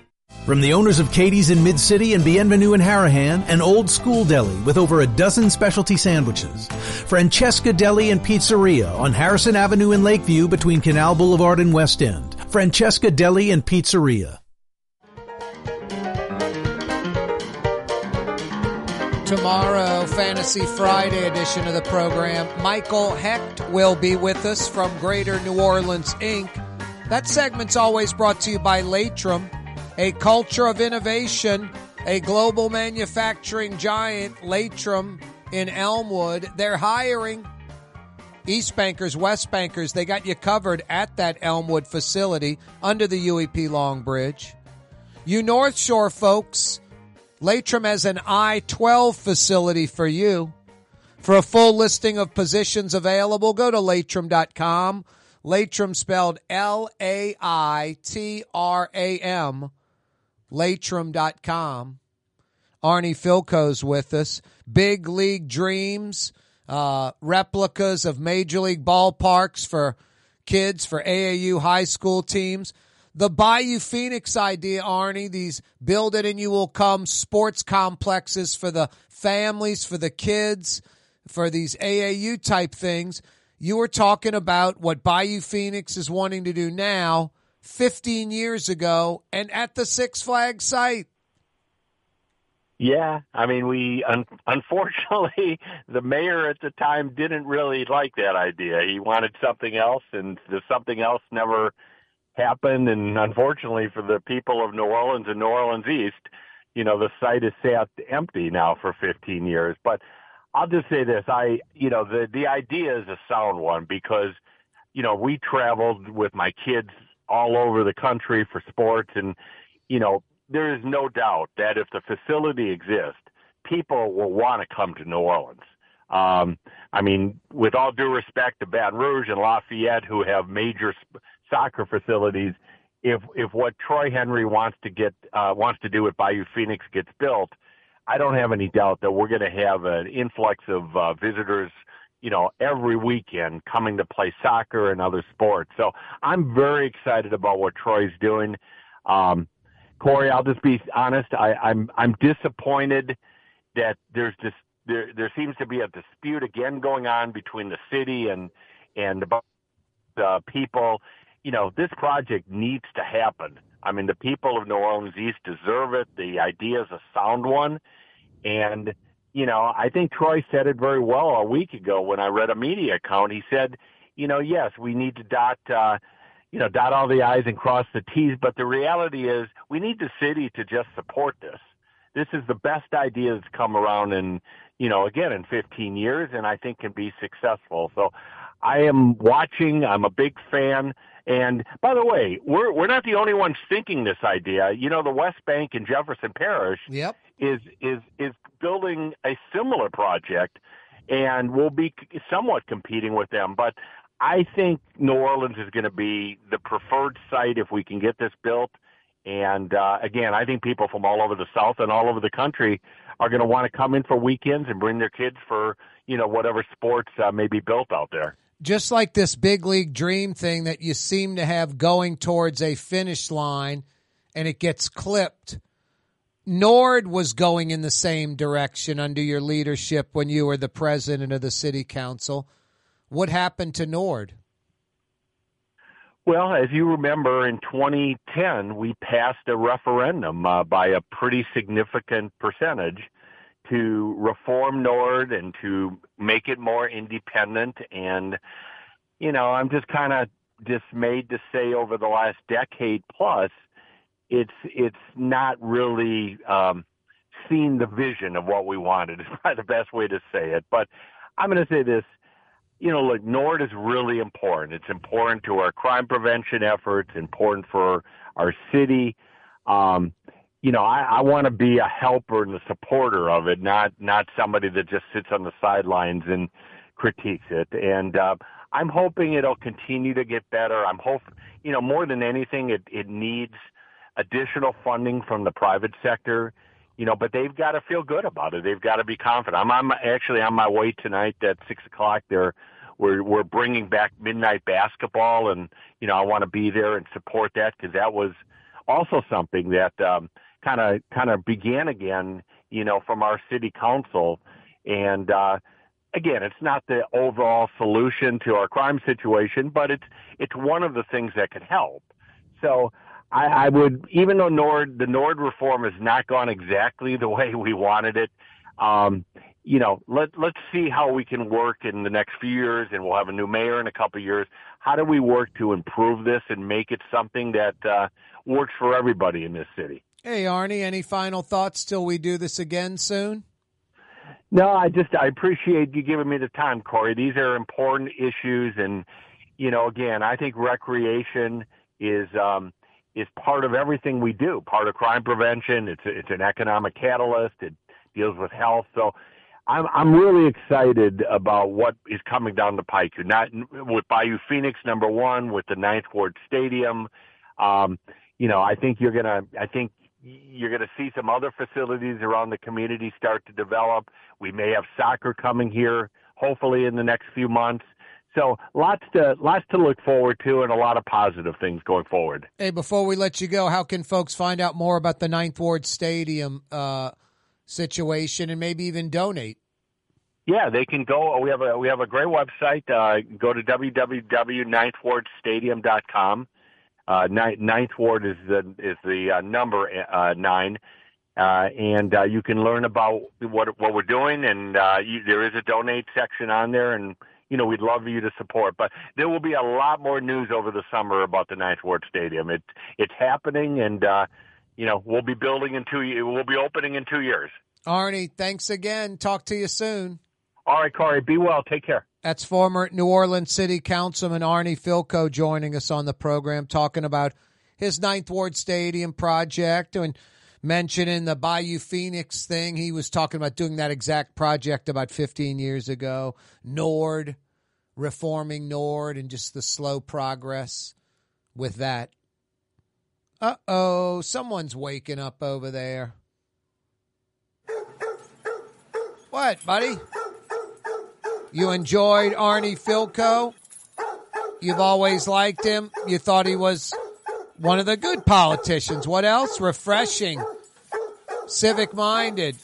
From the owners of Katie's in Mid City and Bienvenue in Harahan, an old school deli with over a dozen specialty sandwiches. Francesca Deli and Pizzeria on Harrison Avenue in Lakeview between Canal Boulevard and West End. Francesca Deli and Pizzeria. Tomorrow, Fantasy Friday edition of the program, Michael Hecht will be with us from Greater New Orleans Inc. That segment's always brought to you by Laitram, a culture of innovation, a global manufacturing giant, Laitram in Elmwood. They're hiring East Bankers, West Bankers. They got you covered at that Elmwood facility under the UEP Long Bridge. You North Shore folks, Laitram has an I 12 facility for you. For a full listing of positions available, go to laitram.com. Laitram spelled L A I T R A M. Laitram.com. Arnie Fielkow's with us. Big League Dreams, uh, replicas of Major League ballparks for kids, for AAU high school teams. The Bayou Phoenix idea, Arnie, these build it and you will come sports complexes for the families, for the kids, for these AAU type things. You were talking about what Bayou Phoenix is wanting to do now, 15 years ago, and at the Six Flags site. Yeah, I mean, we un- unfortunately (laughs) the mayor at the time didn't really like that idea. He wanted something else, and the something else never happened. And unfortunately for the people of New Orleans and New Orleans East, you know, the site is sat empty now for 15 years. But I'll just say this: I, you know, the the idea is a sound one because, you know, we traveled with my kids all over the country for sports, and you know, there is no doubt that if the facility exists, people will want to come to New Orleans. Um, I mean, with all due respect to Baton Rouge and Lafayette, who have major sp- soccer facilities, if if what Troy Henry wants to get uh, wants to do at Bayou Phoenix gets built, I don't have any doubt that we're going to have an influx of uh, visitors, you know, every weekend coming to play soccer and other sports. So I'm very excited about what Troy's doing. Um, Corey, I'll just be honest. I, I'm I'm disappointed that there's this there there seems to be a dispute again going on between the city and and the people. You know, this project needs to happen. I mean, the people of New Orleans East deserve it. The idea is a sound one, and you know, I think Troy said it very well a week ago when I read a media account. He said, you know, yes, we need to dot. Uh, you know, dot all the I's and cross the T's. But the reality is we need the city to just support this. This is the best idea that's come around in, you know, again, in 15 years and I think can be successful. So I am watching. I'm a big fan. And by the way, we're, we're not the only ones thinking this idea. You know, the West Bank in Jefferson Parish yep. Is, is, is building a similar project and we'll be somewhat competing with them. But I think New Orleans is going to be the preferred site if we can get this built. And uh, again, I think people from all over the South and all over the country are going to want to come in for weekends and bring their kids for you know whatever sports uh, may be built out there. Just like this big league dream thing that you seem to have going towards a finish line, and it gets clipped. Nord was going in the same direction under your leadership when you were the president of the city council. What happened to Nord? Well, as you remember, in 2010, we passed a referendum uh, by a pretty significant percentage to reform Nord and to make it more independent. And, you know, I'm just kind of dismayed to say over the last decade plus, it's it's not really um, seen the vision of what we wanted. (laughs) Is probably the best way to say it. But I'm going to say this you know, look, NORD is really important. It's important to our crime prevention efforts, important for our city. Um, you know, I, I want to be a helper and a supporter of it, not not somebody that just sits on the sidelines and critiques it. And uh, I'm hoping it'll continue to get better. I'm hope, you know, more than anything, it it needs additional funding from the private sector you know, but they've got to feel good about it. They've got to be confident. I'm, I'm actually on my way tonight at six o'clock. There, we're we're bringing back midnight basketball, and you know, I want to be there and support that because that was also something that kind of kind of began again. You know, from our city council, and uh, again, it's not the overall solution to our crime situation, but it's it's one of the things that could help. So I, I would, even though Nord, the Nord reform has not gone exactly the way we wanted it, um, you know, let, let's see how we can work in the next few years and we'll have a new mayor in a couple of years. How do we work to improve this and make it something that, uh, works for everybody in this city? Hey, Arnie, any final thoughts till we do this again soon? No, I just, I appreciate you giving me the time, Corey. These are important issues. And, you know, again, I think recreation is, um, is part of everything we do. Part of crime prevention. It's a, it's an economic catalyst. It deals with health. So I'm I'm really excited about what is coming down the pike. Not with Bayou Phoenix number one, with the Ninth Ward Stadium. Um, you know, I think you're gonna. I think you're to see some other facilities around the community start to develop. We may have soccer coming here, hopefully in the next few months. So lots to lots to look forward to, and a lot of positive things going forward. Hey, before we let you go, how can folks find out more about the Ninth Ward Stadium uh, situation, and maybe even donate? Yeah, they can go. We have a we have a great website. Uh, go to www.ninthwardstadium.com. Uh, Ninth Ward is the is the uh, number uh, nine, uh, and uh, you can learn about what what we're doing. And uh, you, there is a donate section on there, and you know, we'd love you to support. But there will be a lot more news over the summer about the Ninth Ward Stadium. It, it's happening, and uh, you know, we'll be building in two. We'll be opening in two years. Arnie, thanks again. Talk to you soon. All right, Corey. Be well. Take care. That's former New Orleans City Councilman Arnie Fielkow joining us on the program, talking about his Ninth Ward Stadium project and mentioning the Bayou Phoenix thing. He was talking about doing that exact project about 15 years ago. Nord, reforming Nord, and just the slow progress with that. Uh oh, someone's waking up over there. What, buddy? You enjoyed Arnie Fielkow? You've always liked him. You thought he was one of the good politicians. What else? Refreshing, civic minded.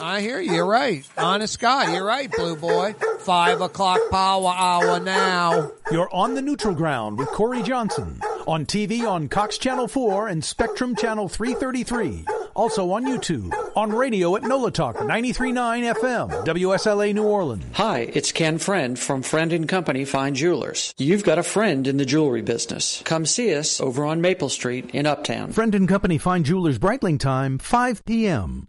I hear you. You're right. Honest God, you're right, Blue Boy. Five o'clock power hour now. You're on the neutral ground with Corey Johnson on TV on Cox Channel 4 and Spectrum Channel 333. Also on YouTube, on radio at NOLA Talk 93.9 FM, WSLA New Orleans. Hi, it's Ken Friend from Friend and Company Fine Jewelers. You've got a friend in the jewelry business. Come see us over on Maple Street in Uptown. Friend and Company Fine Jewelers Breitling time, 5 p.m.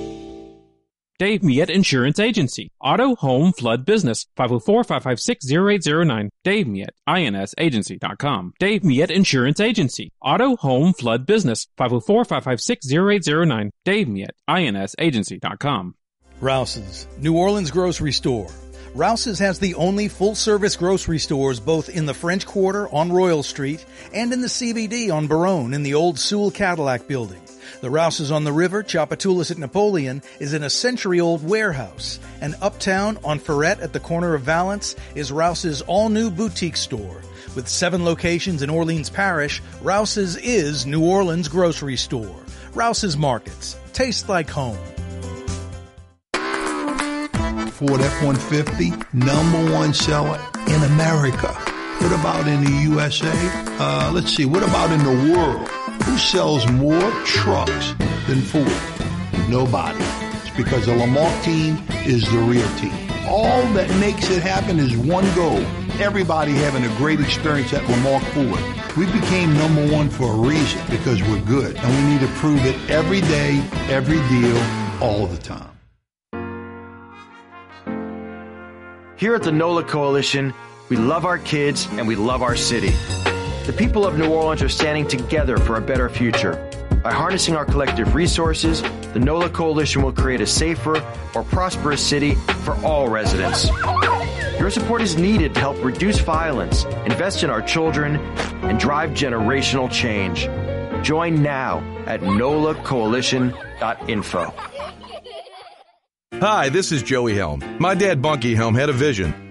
Dave Miet Insurance Agency. Auto, home, flood, business. 504-556-0809. Dave Miet, insagency.com. Dave Miet Insurance Agency. Auto, home, flood, business. 504-556-0809. Dave Miet, insagency.com. Rouse's, New Orleans grocery store. Rouse's has the only full service grocery stores both in the French Quarter on Royal Street and in the CBD on Baronne in the old Sewell Cadillac building. The Rouse's on the river, Tchoupitoulas at Napoleon, is in a century old warehouse. And uptown on Freret at the corner of Valence is Rouse's all new boutique store. With seven locations in Orleans Parish, Rouse's is New Orleans grocery store. Rouse's Markets. Taste like home. Ford F-150, number one seller in America. What about in the USA? Uh, let's see, what about in the world? Who sells more trucks than Ford? Nobody. It's because the Lamarque team is the real team. All that makes it happen is one goal. Everybody having a great experience at Lamarque Ford. We became number one for a reason because we're good and we need to prove it every day, every deal, all the time. Here at the NOLA Coalition, we love our kids and we love our city. The people of New Orleans are standing together for a better future. By harnessing our collective resources, the NOLA Coalition will create a safer, more prosperous city for all residents. Your support is needed to help reduce violence, invest in our children, and drive generational change. Join now at nolacoalition.info. Hi, this is Joey Helm. My dad, Bunky Helm, had a vision.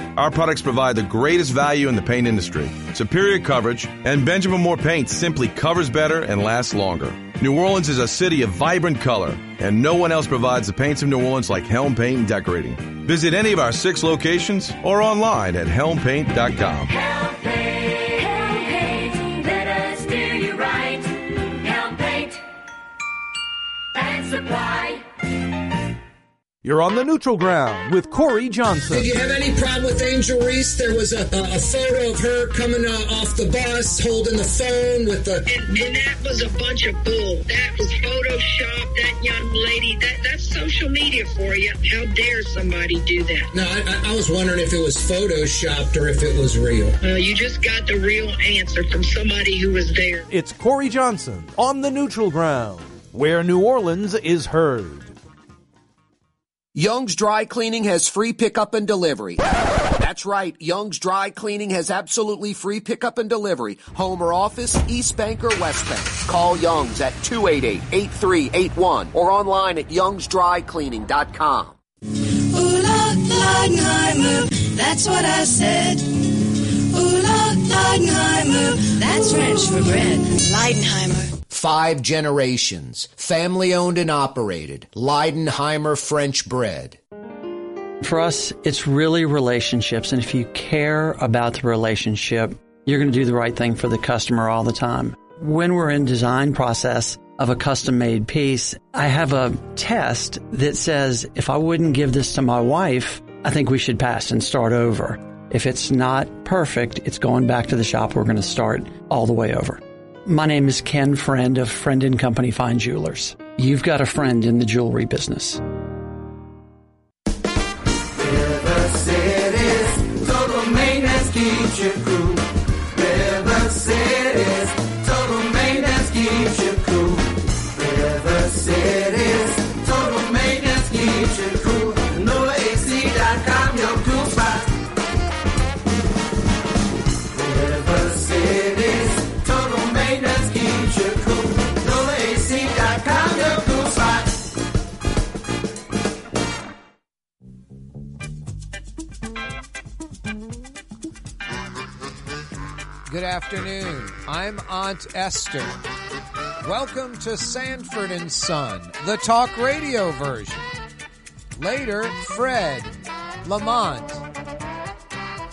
our products provide the greatest value in the paint industry, superior coverage, and Benjamin Moore paint simply covers better and lasts longer. New Orleans is a city of vibrant color, and no one else provides the paints of New Orleans like Helm Paint and Decorating. Visit any of our six locations or online at helmpaint.com. Helm paint, Helm paint, let us you right. Helm paint supply. You're on the neutral ground with Corey Johnson. Did you have any problem with Angel Reese? There was a, a, a photo of her coming uh, off the bus holding the phone with the. And, and that was a bunch of bull. That was Photoshop. That young lady. That that's social media for you. How dare somebody do that? No, I, I- I was wondering if it was photoshopped or if it was real. Well, you just got the real answer from somebody who was there. It's Corey Johnson on the neutral ground, where New Orleans is heard. Young's Dry Cleaning has free pickup and delivery. That's right. Young's Dry Cleaning has absolutely free pickup and delivery. Home or office, East Bank or West Bank. Call Young's at 288-8381 or online at youngsdrycleaning.com. Ooh la Leidenheimer, that's what I said. Ooh la Leidenheimer, that's French for bread. Leidenheimer. Five generations, family owned and operated. Leidenheimer French bread. For us, it's really relationships. And if you care about the relationship, you're going to do the right thing for the customer all the time. When we're in design process of a custom made piece, I have a test that says if I wouldn't give this to my wife, I think we should pass and start over. If it's not perfect, it's going back to the shop. We're going to start all the way over. My name is Ken Friend of Friend and Company Fine Jewelers. You've got a friend in the jewelry business. River total maintenance keeps you Good afternoon. I'm Aunt Esther. Welcome to Sanford and Son, the talk radio version. Later, Fred, Lamont,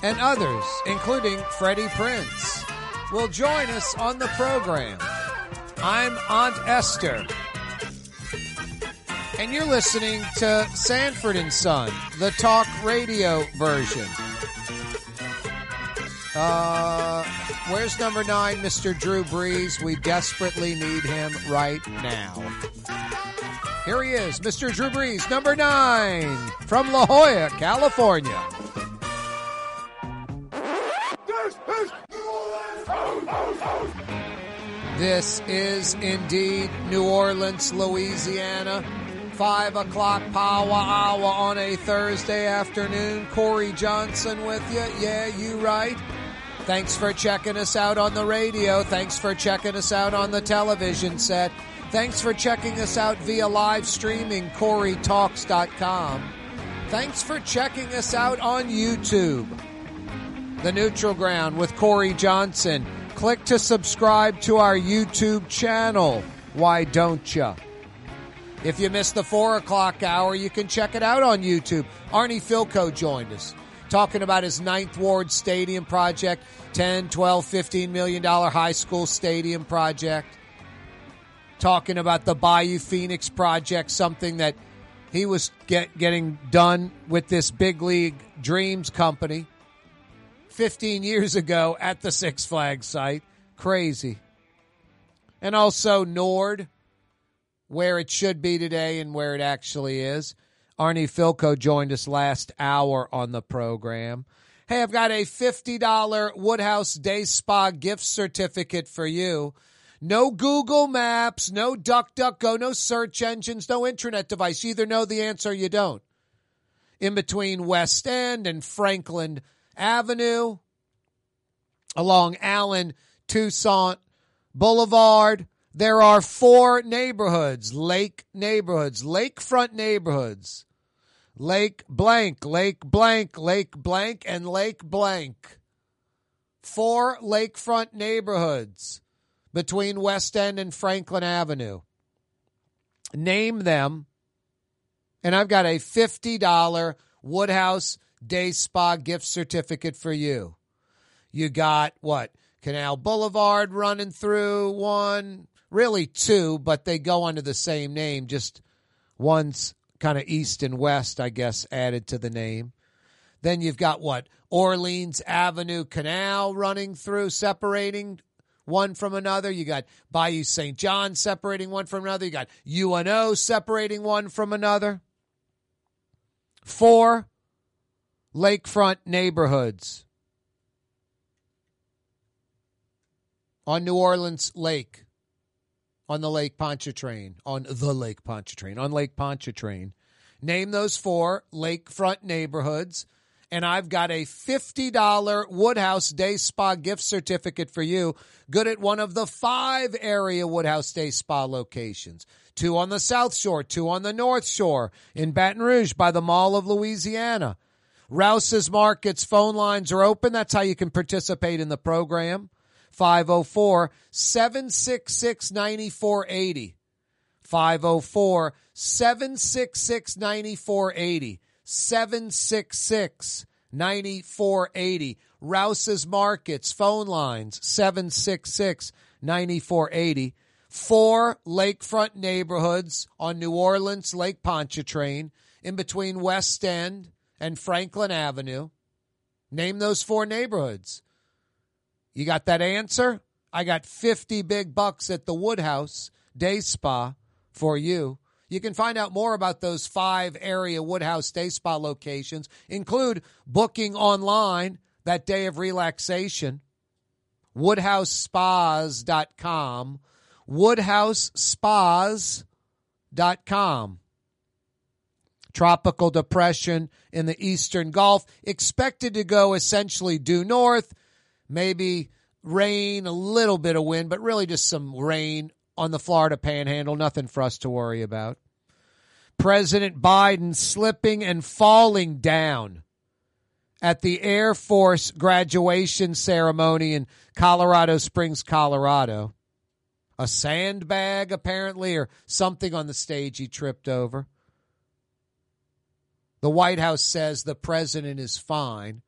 and others, including Freddie Prince, will join us on the program. I'm Aunt Esther. And you're listening to Sanford and Son, the talk radio version. Uh, where's number nine, Mr. Drew Brees? We desperately need him right now. Here he is, Mr. Drew Brees, number nine, from La Jolla, California. This is indeed New Orleans, Louisiana. Five o'clock power hour on a Thursday afternoon. Corey Johnson with you. Yeah, you right. Thanks for checking us out on the radio. Thanks for checking us out on the television set. Thanks for checking us out via live streaming, CoreyTalks.com. Thanks for checking us out on YouTube. The Neutral Ground with Corey Johnson. Click to subscribe to our YouTube channel. Why don't you? If you missed the four o'clock hour, you can check it out on YouTube. Arnie Fielkow joined us talking about his Ninth Ward Stadium project, 10, 12, 15 million dollar high school stadium project. Talking about the Bayou Phoenix project, something that he was get, getting done with this big league dreams company 15 years ago at the Six Flags site. Crazy. And also NORD, where it should be today and where it actually is. Arnie Fielkow joined us last hour on the program. Hey, I've got a $50 Woodhouse Day Spa gift certificate for you. No Google Maps, no DuckDuckGo, no search engines, no internet device. You either know the answer or you don't. In between West End and Franklin Avenue, along Allen Toussaint Boulevard, there are four neighborhoods, lake neighborhoods, lakefront neighborhoods. Lake blank, Lake blank, Lake blank, and Lake blank. Four lakefront neighborhoods between West End and Franklin Avenue. Name them, and I've got a $50 Woodhouse Day Spa gift certificate for you. You got what? Canal Boulevard running through one, really two, but they go under the same name. Just one's kind of east and west, I guess, added to the name. Then you've got what? Orleans Avenue Canal running through, separating one from another. You got Bayou St. John separating one from another. You got UNO separating one from another. Four lakefront neighborhoods on New Orleans Lake, on the Lake Pontchartrain, on the Lake Pontchartrain, on Lake Pontchartrain. Name those four lakefront neighborhoods, and I've got a $50 Woodhouse Day Spa gift certificate for you. Good at one of the five area Woodhouse Day Spa locations. Two on the South Shore, two on the North Shore, in Baton Rouge by the Mall of Louisiana. Rouse's Markets phone lines are open. That's how you can participate in the program. 504 766 9480. 504 766 9480. 766 9480. Rouse's Markets phone lines 766 9480. Four lakefront neighborhoods on New Orleans Lake Pontchartrain in between West End and Franklin Avenue. Name those four neighborhoods. You got that answer? I got 50 big bucks at the Woodhouse Day Spa for you. You can find out more about those five area Woodhouse Day Spa locations, include booking online that day of relaxation. WoodhouseSpas.com. WoodhouseSpas.com. Tropical depression in the eastern Gulf expected to go essentially due north, maybe rain, a little bit of wind, but really just some rain on the Florida panhandle. Nothing for us to worry about. President Biden slipping and falling down at the Air Force graduation ceremony in Colorado Springs, Colorado. A sandbag, apparently, or something on the stage he tripped over. The White House says the president is fine.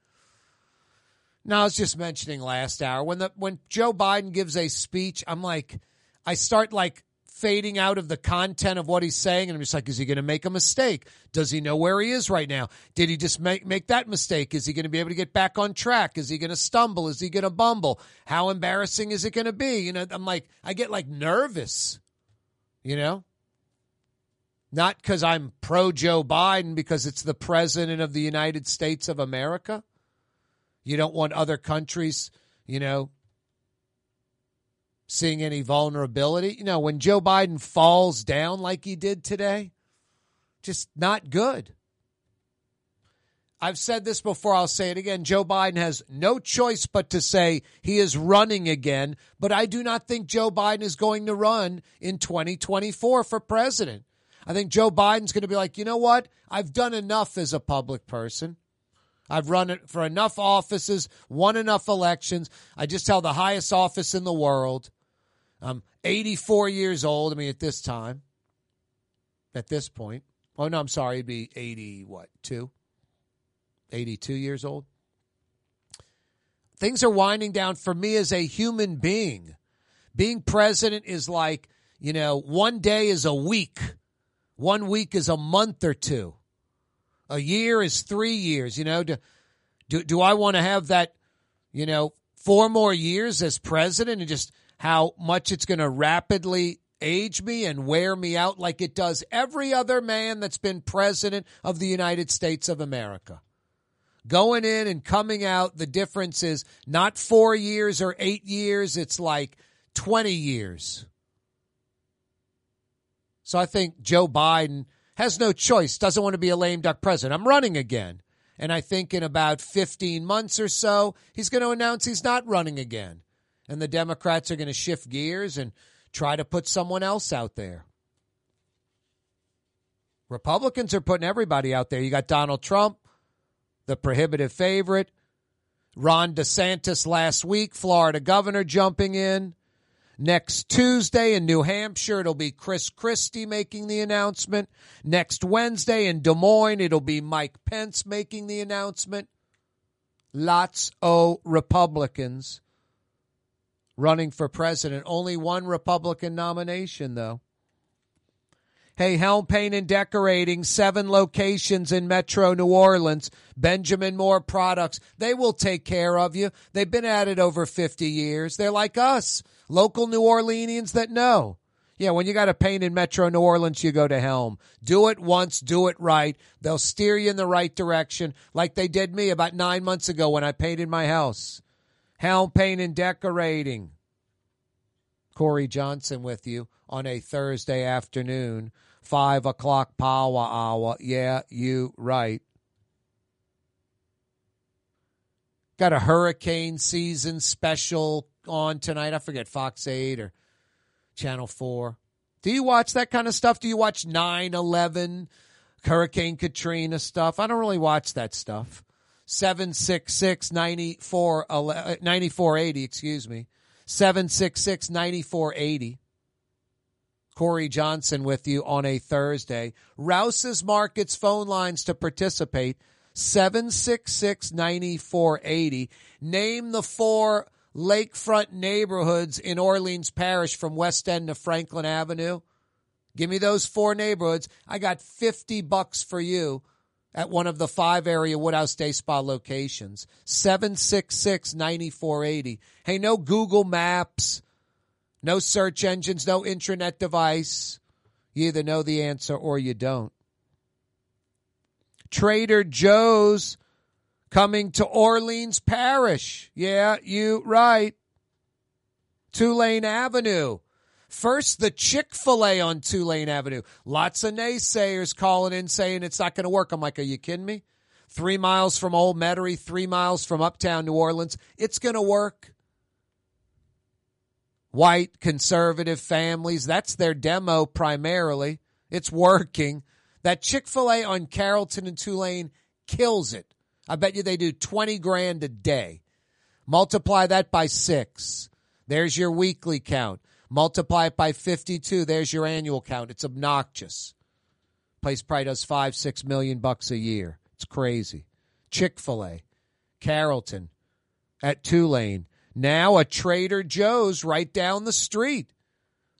Now, I was just mentioning last hour when the when Joe Biden gives a speech, I'm like, I start like fading out of the content of what he's saying, and I'm just like, is he going to make a mistake? Does he know where he is right now? Did he just make make that mistake? Is he going to be able to get back on track? Is he going to stumble? Is he going to bumble? How embarrassing is it going to be? You know, I'm like, I get like nervous. You know, not because I'm pro Joe Biden, because it's the president of the United States of America. You don't want other countries, you know, seeing any vulnerability. You know, when Joe Biden falls down like he did today, just not good. I've said this before, I'll say it again. Joe Biden has no choice but to say he is running again, but I do not think Joe Biden is going to run in 2024 for president. I think Joe Biden's going to be like, you know what? I've done enough as a public person. I've run for enough offices, won enough elections. I just held the highest office in the world. I'm 84 years old. I mean, at this time, at this point. Oh, no, I'm sorry. It'd be 80, what, two? 82 years old. Things are winding down for me as a human being. Being president is like, you know, one day is a week, one week is a month or two, a year is three years. You know, do, do, do I want to have that, you know, four more years as president and just how much it's going to rapidly age me and wear me out like it does every other man that's been president of the United States of America. Going in and coming out, the difference is not four years or eight years, it's like 20 years. So I think Joe Biden has no choice, doesn't want to be a lame duck president. I'm running again. And I think in about 15 months or so, he's going to announce he's not running again. And the Democrats are going to shift gears and try to put someone else out there. Republicans are putting everybody out there. You got Donald Trump, the prohibitive favorite. Ron DeSantis last week, Florida governor jumping in. Next Tuesday in New Hampshire, it'll be Chris Christie making the announcement. Next Wednesday in Des Moines, it'll be Mike Pence making the announcement. Lots of Republicans running for president. Only one Republican nomination, though. Hey, Helm Paint and Decorating, seven locations in Metro New Orleans. Benjamin Moore Products. They will take care of you. They've been at it over 50 years. They're like us, local New Orleanians that know. Yeah, when you got to paint in Metro New Orleans, you go to Helm. Do it once, do it right. They'll steer you in the right direction, like they did me about nine months ago when I painted my house. Helm Paint and Decorating. Corey Johnson with you on a Thursday afternoon, five o'clock power hour. Yeah, you right. Got a hurricane season special on tonight. I forget Fox 8 or Channel 4. Do you watch that kind of stuff? Do you watch 9 11, Hurricane Katrina stuff? I don't really watch that stuff. 766 9480, uh, excuse me. 766 9480. Corey Johnson with you on a Thursday. Rouse's Markets phone lines to participate 766 9480. Name the four lakefront neighborhoods in Orleans Parish from West End to Franklin Avenue. Give me those four neighborhoods. I got 50 bucks for you at one of the five area Woodhouse Day Spa locations. 766 9480. Hey, no Google Maps, no search engines, no intranet device. You either know the answer or you don't. Trader Joe's coming to Orleans Parish. Yeah, you right. Tulane Avenue. First, the Chick fil A on Tulane Avenue. Lots of naysayers calling in saying it's not going to work. I'm like, are you kidding me? Three miles from Old Metairie, three miles from uptown New Orleans. It's going to work. White conservative families, that's their demo primarily. It's working. That Chick fil A on Carrollton and Tulane kills it. I bet you they do 20 grand a day. Multiply that by six. There's your weekly count. Multiply it by 52. There's your annual count. It's obnoxious. Place probably does five, six million bucks a year. It's crazy. Chick fil A, Carrollton, at Tulane. Now a Trader Joe's right down the street.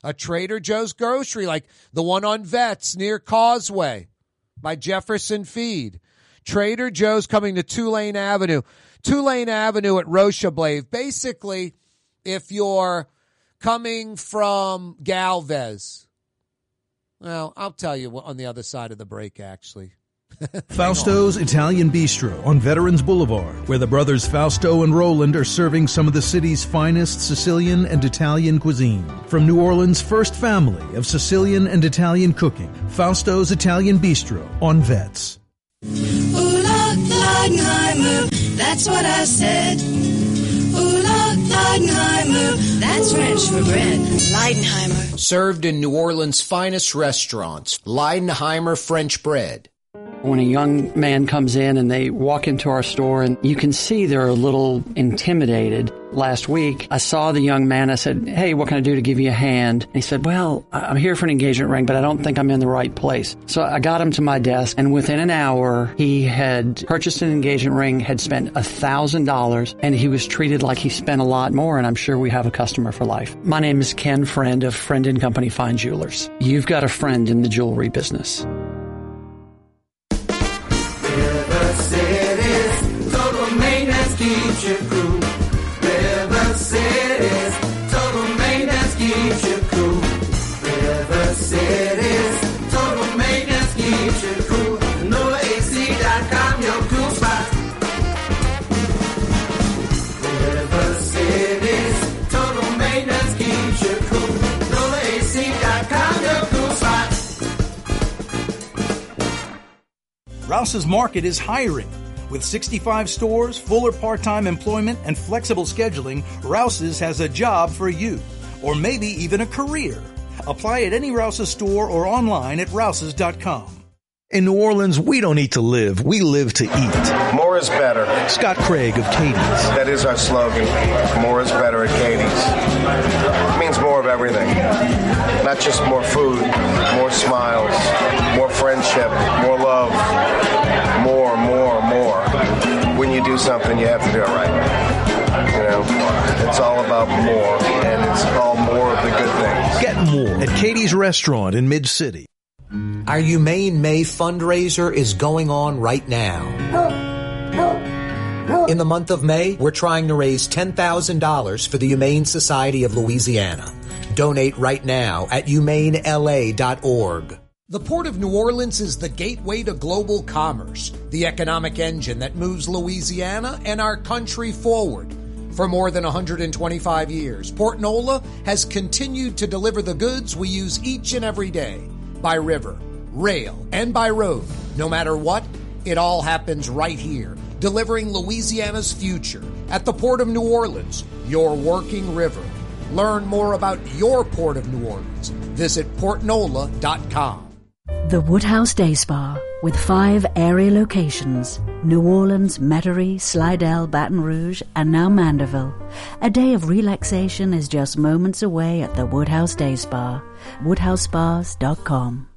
A Trader Joe's grocery, like the one on Vets near Causeway by Jefferson Feed. Trader Joe's coming to Tulane Avenue. Tulane Avenue at Rocheblave. Basically, if you're coming from Galvez, well, I'll tell you on the other side of the break, actually. (laughs) Fausto's Italian Bistro on Veterans Boulevard, where the brothers Fausto and Roland are serving some of the city's finest Sicilian and Italian cuisine. From New Orleans' first family of Sicilian and Italian cooking, Fausto's Italian Bistro on Vets. Ooh, la, Leidenheimer, that's what I said. Leidenheimer, that's French for bread. Leidenheimer. Served in New Orleans' finest restaurants, Leidenheimer French bread. When a young man comes in and they walk into our store and you can see they're a little intimidated. Last week, I saw the young man. I said, Hey, what can I do to give you a hand? And he said, Well, I'm here for an engagement ring, but I don't think I'm in the right place. So I got him to my desk and within an hour, he had purchased an engagement ring, had spent a thousand dollars and he was treated like he spent a lot more. And I'm sure we have a customer for life. My name is Ken Friend of Friend and Company Fine Jewelers. You've got a friend in the jewelry business. Rouse's Market is hiring. With 65 stores, fuller part-time employment, and flexible scheduling, Rouse's has a job for you. Or maybe even a career. Apply at any Rouse's store or online at rouses.com. In New Orleans, we don't eat to live, we live to eat. More is better. Scott Craig of Katie's. That is our slogan. More is better at Katie's. It means more of everything. Not just more food, more smiles, more friendship, more love, more, more, more. When you do something, you have to do it right. You know, it's all about more, and it's all more of the good things. Get more at Katie's Restaurant in Mid City. Our Humane May fundraiser is going on right now. In the month of May, we're trying to raise $10,000 for the Humane Society of Louisiana. Donate right now at humanela.org. The Port of New Orleans is the gateway to global commerce, the economic engine that moves Louisiana and our country forward. For more than 125 years, Port Nola has continued to deliver the goods we use each and every day by river, rail, and by road. No matter what, it all happens right here, delivering Louisiana's future at the Port of New Orleans, your working river. Learn more about your Port of New Orleans. Visit portnola.com. The Woodhouse Day Spa, With five airy locations New Orleans, Metairie, Slidell, Baton Rouge, and now Mandeville, a day of relaxation is just moments away at the Woodhouse Day Spa. WoodhouseSpas.com.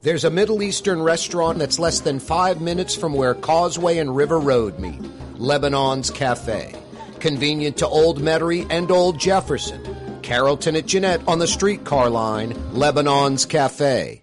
There's a Middle Eastern restaurant that's less than five minutes from where Causeway and River Road meet Lebanon's Cafe. Convenient to Old Metairie and Old Jefferson. Carrollton at Jeanette on the streetcar line, Lebanon's Cafe.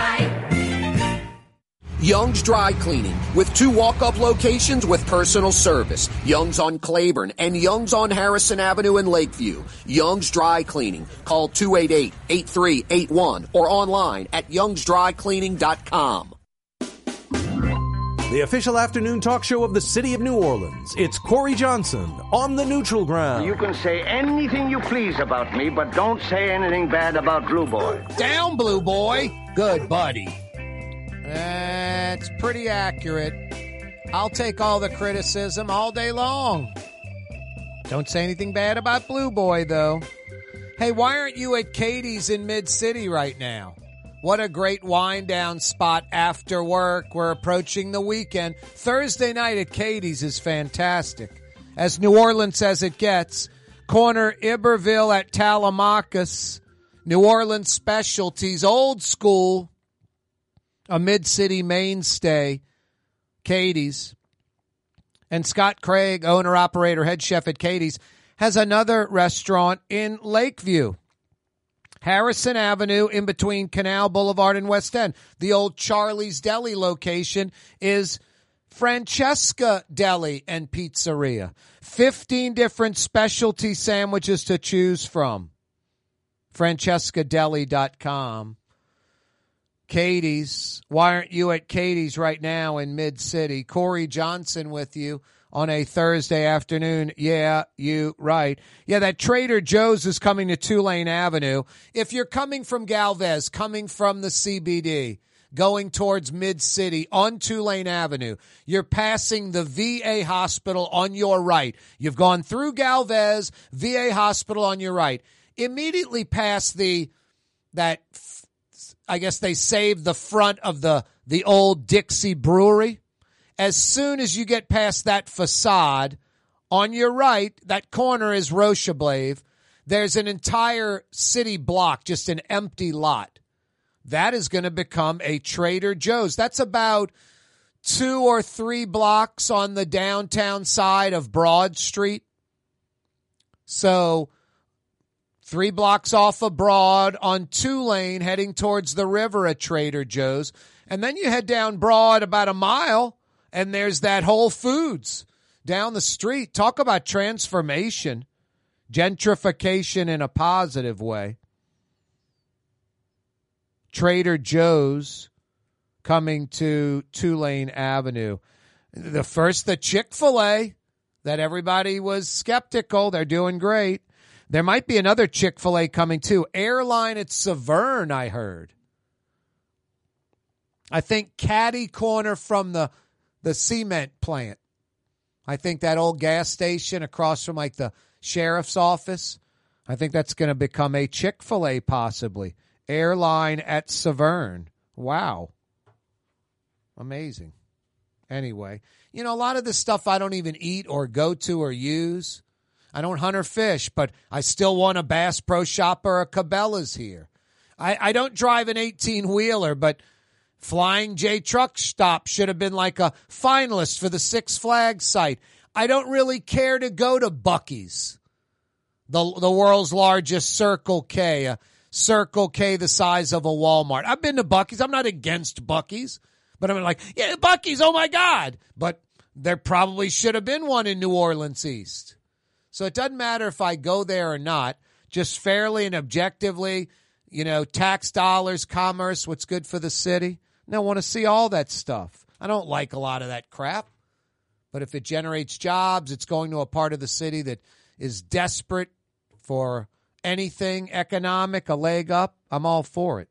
Young's Dry Cleaning with two walk-up locations with personal service. Young's on Claiborne and Young's on Harrison Avenue in Lakeview. Young's Dry Cleaning. Call 288-8381 or online at youngsdrycleaning.com. The official afternoon talk show of the city of New Orleans. It's Corey Johnson on the neutral ground. You can say anything you please about me, but don't say anything bad about Blue Boy. Down, Blue Boy. Good buddy. That's pretty accurate. I'll take all the criticism all day long. Don't say anything bad about Blue Boy, though. Hey, why aren't you at Katie's in Mid City right now? What a great wind down spot after work. We're approaching the weekend. Thursday night at Katie's is fantastic. As New Orleans as it gets, corner Iberville at Telemachus. New Orleans specialties, old school, a mid city mainstay, Katie's. And Scott Craig, owner, operator, head chef at Katie's, has another restaurant in Lakeview. Harrison Avenue in between Canal Boulevard and West End. The old Charlie's Deli location is Francesca Deli and Pizzeria. 15 different specialty sandwiches to choose from. FrancescaDeli.com. Katie's. Why aren't you at Katie's right now in Mid City? Corey Johnson with you on a Thursday afternoon. Yeah, you right. Yeah, that Trader Joe's is coming to Tulane Avenue. If you're coming from Galvez, coming from the CBD, going towards Mid City on Tulane Avenue, you're passing the VA hospital on your right. You've gone through Galvez, VA hospital on your right. Immediately past the that I guess they saved the front of the the old Dixie Brewery. As soon as you get past that facade, on your right, that corner is Rocheblave. There's an entire city block, just an empty lot. That is going to become a Trader Joe's. That's about two or three blocks on the downtown side of Broad Street. So three blocks off of Broad on Tulane heading towards the river at Trader Joe's. And then you head down Broad about a mile and there's that Whole Foods down the street. Talk about transformation, gentrification in a positive way. Trader Joe's coming to Tulane Avenue. The first, the Chick fil A that everybody was skeptical. They're doing great. There might be another Chick fil A coming too. Airline at Severn, I heard. I think Caddy Corner from the, the cement plant. I think that old gas station across from like the sheriff's office. I think that's going to become a Chick fil A possibly. Airline at Severn. Wow. Amazing. Anyway, you know, a lot of this stuff I don't even eat or go to or use. I don't hunt or fish, but I still want a Bass Pro Shop or a Cabela's here. I, I don't drive an 18 wheeler, but Flying J Truck Stop should have been like a finalist for the Six Flags site. I don't really care to go to Buc-ee's, the, the world's largest Circle K, a Circle K the size of a Walmart. I've been to Buc-ee's. I'm not against Buc-ee's, but I'm like, yeah, Buc-ee's, oh my God. But there probably should have been one in New Orleans East. So it doesn't matter if I go there or not, just fairly and objectively, you know, tax dollars, commerce, what's good for the city. Now, I want to see all that stuff. I don't like a lot of that crap. But if it generates jobs, it's going to a part of the city that is desperate for anything economic, a leg up. I'm all for it.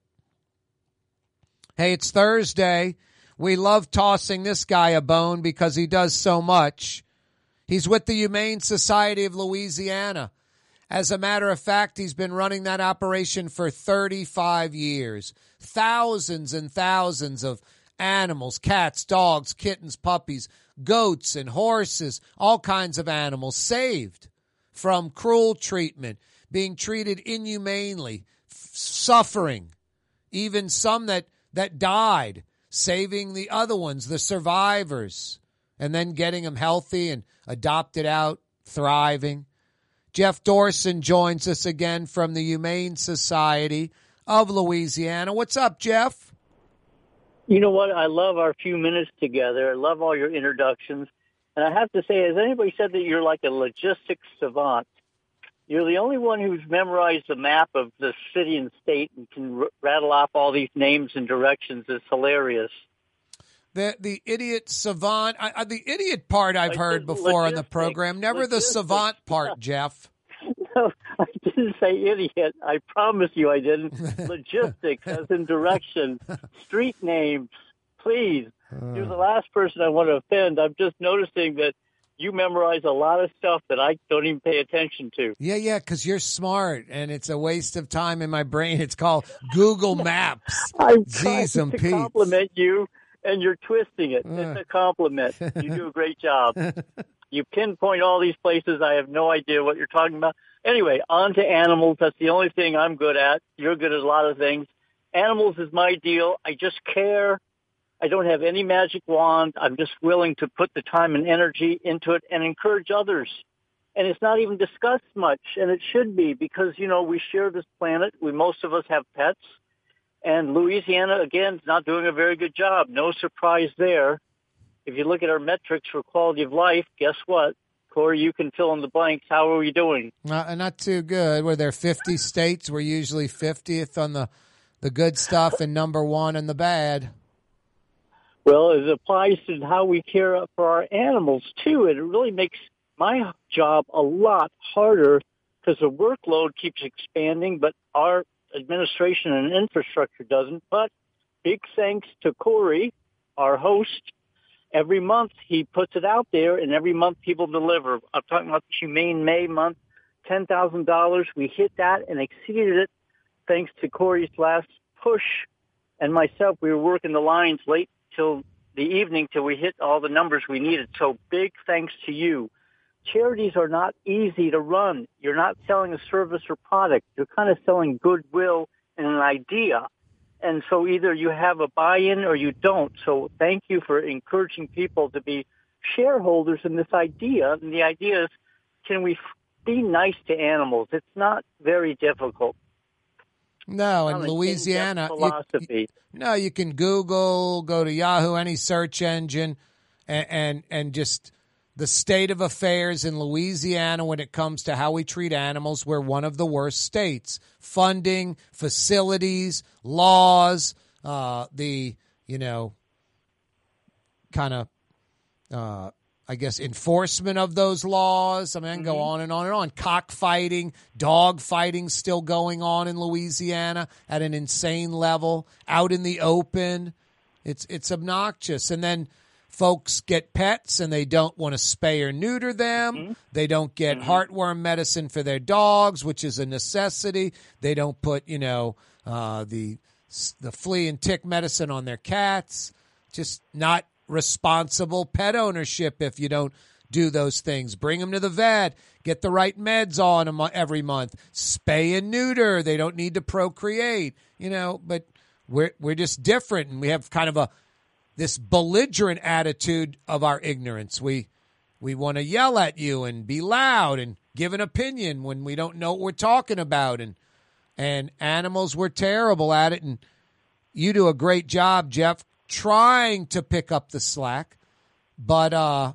Hey, it's Thursday. We love tossing this guy a bone because he does so much. He's with the Humane Society of Louisiana. As a matter of fact, he's been running that operation for 35 years. Thousands and thousands of animals, cats, dogs, kittens, puppies, goats, and horses, all kinds of animals saved from cruel treatment, being treated inhumanely, f- suffering, even some that, that died, saving the other ones, the survivors, and then getting them healthy and adopted out, thriving. Jeff Dorson joins us again from the Humane Society of Louisiana. What's up, Jeff? You know what? I love our few minutes together. I love all your introductions. And I have to say, has anybody said that you're like a logistics savant? You're the only one who's memorized the map of the city and state and can r- rattle off all these names and directions. It's hilarious. The the idiot savant. I, the idiot part I've heard before on the program. Never the savant part, Jeff. (laughs) No, I didn't say idiot. I promise you I didn't. (laughs) Logistics, as in direction, (laughs) street names. Please, you're the uh. last person I want to offend. I'm just noticing that you memorize a lot of stuff that I don't even pay attention to. Yeah, yeah, because you're smart, and it's a waste of time in my brain. It's called Google Maps. I'm trying to compliment you, and you're twisting it. It's mm. a compliment. You do a great job. (laughs) You pinpoint all these places. I have no idea what you're talking about. Anyway, on to animals. That's the only thing I'm good at. You're good at a lot of things. Animals is my deal. I just care. I don't have any magic wand. I'm just willing to put the time and energy into it and encourage others. And it's not even discussed much, and it should be because, you know, we share this planet. We, most of us have pets. And Louisiana, again, is not doing a very good job. No surprise there. If you look at our metrics for quality of life, guess what? Corey, you can fill in the blanks. How are we doing? Not, uh, not too good. Were there 50 states? We're usually 50th on the, the good stuff and number one on the bad. Well, it applies to how we care for our animals too, and it really makes my job a lot harder because the workload keeps expanding, but our administration and infrastructure doesn't. But big thanks to Corey, our host. Every month he puts it out there, and every month people deliver. I'm talking about the Humane May month, ten thousand dollars. We hit that and exceeded it thanks to Corey's last push and myself. We were working the lines late till the evening till we hit all the numbers we needed. So big thanks to you. Charities are not easy to run. You're not selling a service or product. You're kind of selling goodwill and an idea. And so either you have a buy-in or you don't. So thank you for encouraging people to be shareholders in this idea. And the idea is, can we f- be nice to animals? It's not very difficult. No, in Louisiana, in-depth you- philosophy. no, you can Google, go to Yahoo, any search engine, and, and and just the state of affairs in Louisiana when it comes to how we treat animals. We're one of the worst states. Funding, facilities, laws, uh, the you know, kind of. Uh, I guess enforcement of those laws. I mean, I can go on and on and on. Cockfighting, dog fighting still going on in Louisiana at an insane level. Out in the open, it's it's obnoxious. And then folks get pets and they don't want to spay or neuter them. They don't get heartworm medicine for their dogs, which is a necessity. They don't put you know uh, the the flea and tick medicine on their cats. Just not responsible pet ownership if you don't do those things. Bring them to the vet. Get the right meds on them every month. Spay and neuter. They don't need to procreate. You know, but we're we're just different, and we have kind of a this belligerent attitude of our ignorance. We we want to yell at you and be loud and give an opinion when we don't know what we're talking about. And and animals were terrible at it. And you do a great job, Jeff, trying to pick up the slack. But uh,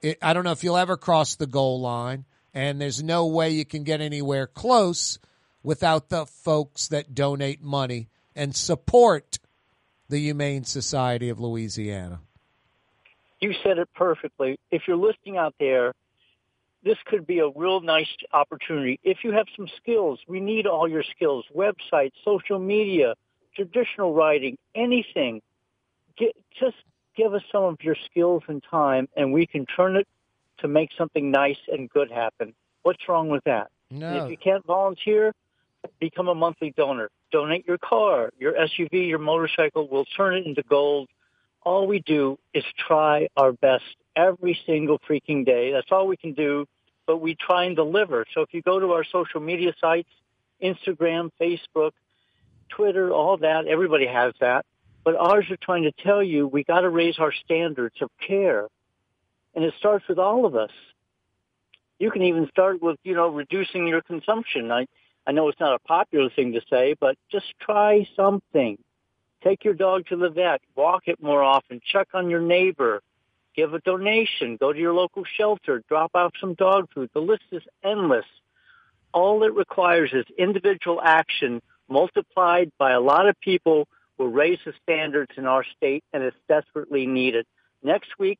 it, I don't know if you'll ever cross the goal line. And there's no way you can get anywhere close without the folks that donate money and support the Humane Society of Louisiana. You said it perfectly. If you're listening out there, this could be a real nice opportunity. If you have some skills, we need all your skills, websites, social media, traditional writing, anything. Get, just give us some of your skills and time and we can turn it to make something nice and good happen. What's wrong with that? And No. if you can't volunteer, become a monthly donor. Donate your car, your SUV, your motorcycle. We'll turn it into gold. All we do is try our best every single freaking day. That's all we can do, but we try and deliver. So if you go to our social media sites, Instagram, Facebook, Twitter, all that, everybody has that. But ours are trying to tell you we got to raise our standards of care. And it starts with all of us. You can even start with, you know, reducing your consumption. I, I know it's not a popular thing to say, but just try something. Take your dog to the vet, walk it more often, check on your neighbor, give a donation, go to your local shelter, drop off some dog food. The list is endless. All it requires is individual action multiplied by a lot of people will raise the standards in our state and it's desperately needed. Next week,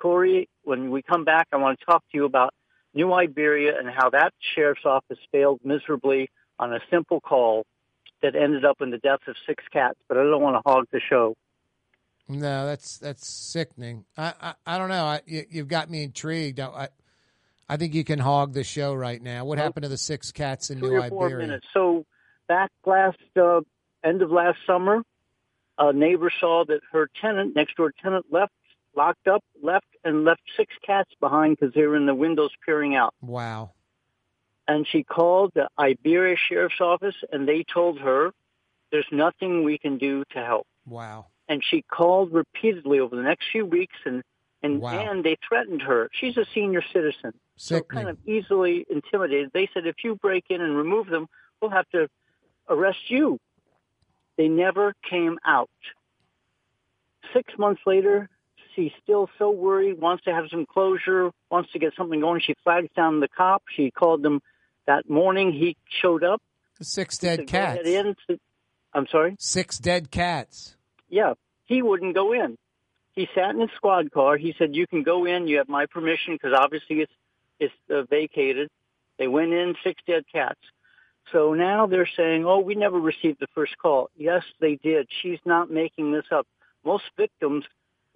Corey, when we come back, I want to talk to you about New Iberia and how that sheriff's office failed miserably on a simple call that ended up in the death of six cats. But I don't want to hog the show. No, that's that's sickening. I I, I don't know. I, you, you've got me intrigued. I, I I think you can hog the show right now. What happened to the six cats in New or four Iberia? minutes. So back last uh, end of last summer, a neighbor saw that her tenant, next door tenant, left, locked up, left, and left six cats behind because they were in the windows peering out. Wow. and she called the Iberia Sheriff's Office and they told her there's nothing we can do to help. Wow. And she called repeatedly over the next few weeks and and Wow. and they threatened her. She's a senior citizen. So kind of easily intimidated. They said if you break in and remove them, we'll have to arrest you. They never came out. Six months later, she's still so worried, wants to have some closure, wants to get something going. She flags down the cop. She called them that morning. He showed up. Six dead said, cats. in." I'm sorry? Six dead cats. Yeah, he wouldn't go in. He sat in his squad car. He said, "You can go in. You have my permission because obviously it's it's uh, vacated." They went in, six dead cats. So now they're saying, "Oh, we never received the first call." Yes, they did. She's not making this up. Most victims,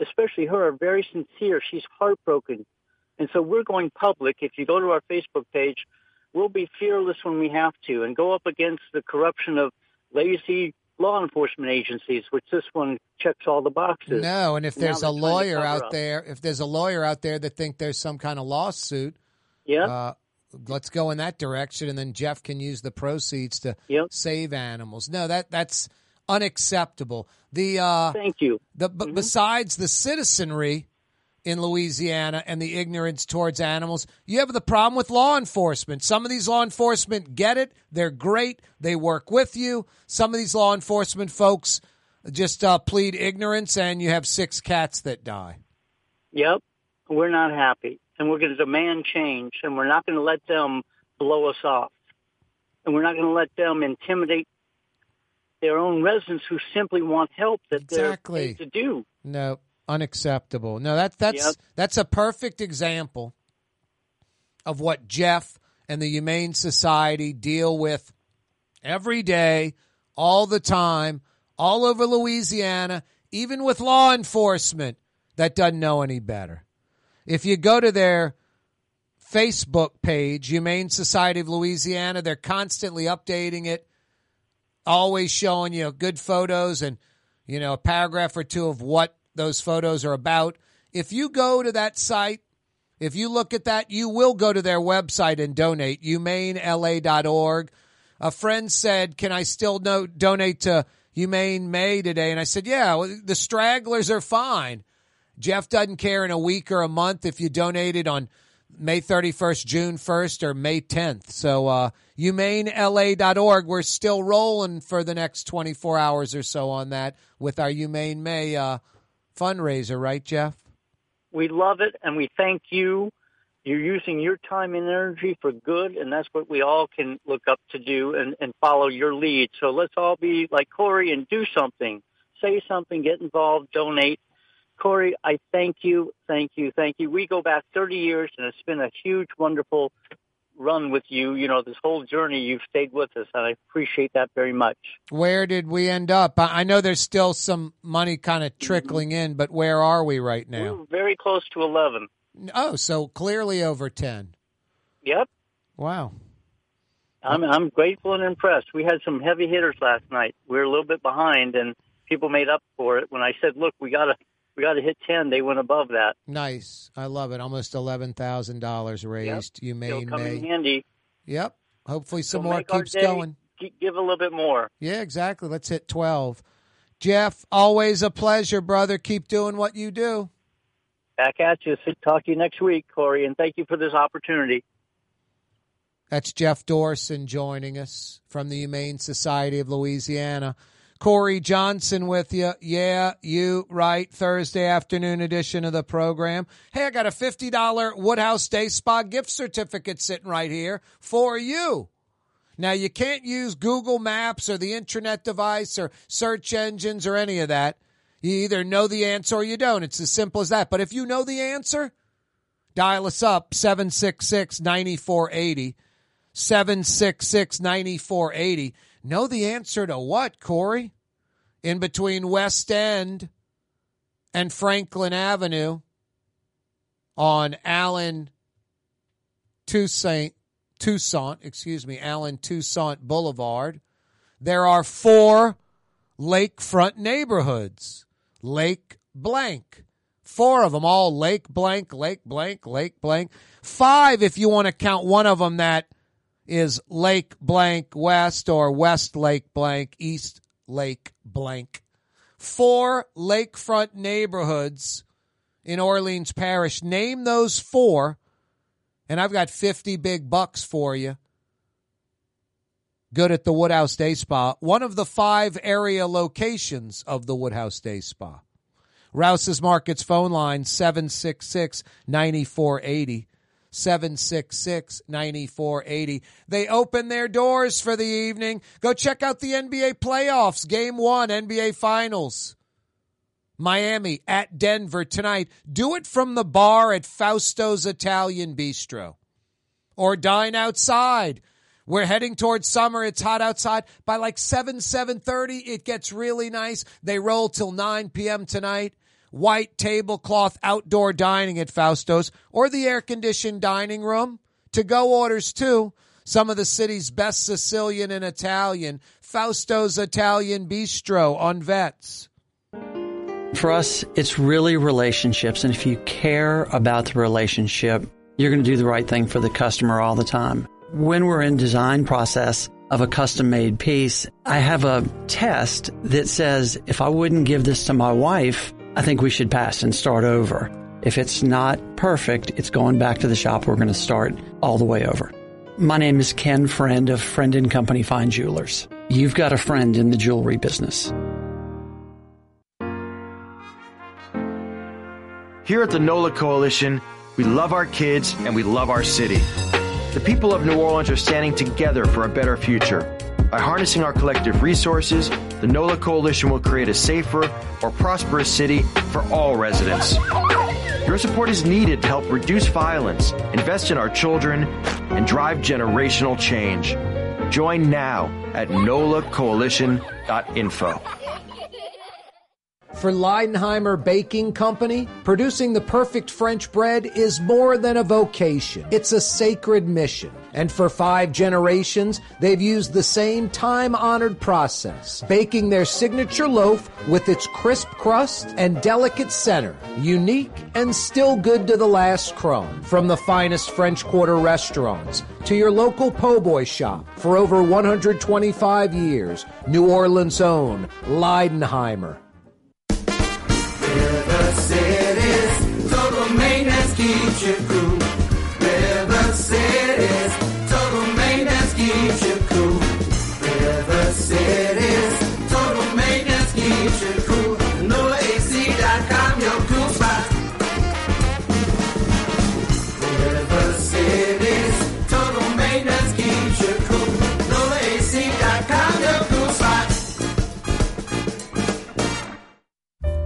especially her, are very sincere. She's heartbroken, and so we're going public. If you go to our Facebook page, we'll be fearless when we have to, and go up against the corruption of lazy law enforcement agencies, which this one checks all the boxes. No, and if there's a lawyer out up. there, if there's a lawyer out there that think there's some kind of lawsuit, Yeah. uh, let's go in that direction, and then Jeff can use the proceeds to save animals. No, that that's unacceptable. The uh, thank you. The but besides the citizenry in Louisiana and the ignorance towards animals, you have the problem with law enforcement. Some of these law enforcement get it; they're great. They work with you. Some of these law enforcement folks just uh, plead ignorance, and you have six cats that die. Yep. We're not happy. And we're going to demand change. And we're not going to let them blow us off. And we're not going to let them intimidate their own residents who simply want help that Exactly. they're paid to do. No, unacceptable. No, that that's Yep. that's a perfect example of what Jeff and the Humane Society deal with every day, all the time, all over Louisiana, even with law enforcement that doesn't know any better. If you go to their Facebook page, Humane Society of Louisiana, they're constantly updating it, always showing you good photos and you know a paragraph or two of what those photos are about. If you go to that site, if you look at that, you will go to their website and donate, humanela.org. A friend said, Can I still no- donate to Humane May today? And I said, Yeah, the stragglers are fine. Jeff doesn't care in a week or a month if you donated on May 31st, June 1st, or May 10th. So, uh, humanela.org. We're still rolling for the next 24 hours or so on that with our Humane May uh, fundraiser, right, Jeff? We love it and we thank you. You're using your time and energy for good, and that's what we all can look up to do and, and follow your lead. So let's all be like Corey and do something. say something, get involved, donate. Corey, I thank you, thank you, thank you. We go back 30 years, and it's been a huge, wonderful run with you. You know, this whole journey, you've stayed with us, and I appreciate that very much. Where did we end up? I know there's still some money kind of mm-hmm. trickling in, but where are we right now? We're very close to 11. Oh, so clearly over 10. Yep. Wow. I'm I'm grateful and impressed. We had some heavy hitters last night. We were a little bit behind, and people made up for it. When I said, "Look, we gotta we gotta hit ten, they went above that. Nice. I love it. Almost $11,000 raised. You may, Still come in may. handy. Yep. Hopefully some So more keeps day, going. Give a little bit more. Yeah, exactly. Let's hit 12. Jeff, always a pleasure, brother. Keep doing what you do. Back at you. Talk to you next week, Corey, and thank you for this opportunity. That's Jeff Dorson joining us from the Humane Society of Louisiana. Corey Johnson with you. Yeah, you right. Thursday afternoon edition of the program. Hey, I got a $50 Woodhouse Day Spa gift certificate sitting right here for you. Now, you can't use Google Maps or the internet device or search engines or any of that. You either know the answer or you don't. It's as simple as that. But if you know the answer, dial us up 766 9480. 766 9480. Know the answer to what, Corey? In between West End and Franklin Avenue on Allen Toussaint, Toussaint, excuse me, Allen Toussaint Boulevard, there are four lakefront neighborhoods. Lake blank. Four of them, all Lake blank, Lake blank, Lake blank. Five, if you want to count one of them that is Lake blank West or West Lake blank, East Lake blank. Four lakefront neighborhoods in Orleans Parish. Name those four, and I've got 50 big bucks for you. Good at the Woodhouse Day Spa, one of the five area locations of the Woodhouse Day Spa. Rouse's Markets phone line 766 9480. 766 9480. They open their doors for the evening. Go check out the NBA playoffs, game one, NBA Finals. Miami at Denver tonight. Do it from the bar at Fausto's Italian Bistro or dine outside. We're heading towards summer. It's hot outside. By like 7, 7.30, it gets really nice. They roll till 9 p.m. tonight. White tablecloth outdoor dining at Fausto's or the air-conditioned dining room. To-go orders too. Some of the city's best Sicilian and Italian. Fausto's Italian Bistro on Vets. For us, it's really relationships. And if you care about the relationship, you're going to do the right thing for the customer all the time. When we're in design process of a custom made piece, I have a test that says if I wouldn't give this to my wife, I think we should pass and start over. If it's not perfect, it's going back to the shop. We're going to start all the way over. My name is Ken Friend of Friend and Company Fine Jewelers. You've got a friend in the jewelry business. Here at the NOLA Coalition, we love our kids and we love our city. The people of New Orleans are standing together for a better future. By harnessing our collective resources, the NOLA Coalition will create a safer, more prosperous city for all residents. Your support is needed to help reduce violence, invest in our children, and drive generational change. Join now at nolacoalition.info. For Leidenheimer Baking Company, producing the perfect French bread is more than a vocation. It's a sacred mission. And for five generations, they've used the same time honored process, baking their signature loaf with its crisp crust and delicate center, unique and still good to the last crumb. From the finest French Quarter restaurants to your local po' boy shop for over 125 years, New Orleans' own Leidenheimer. Maintenance keeps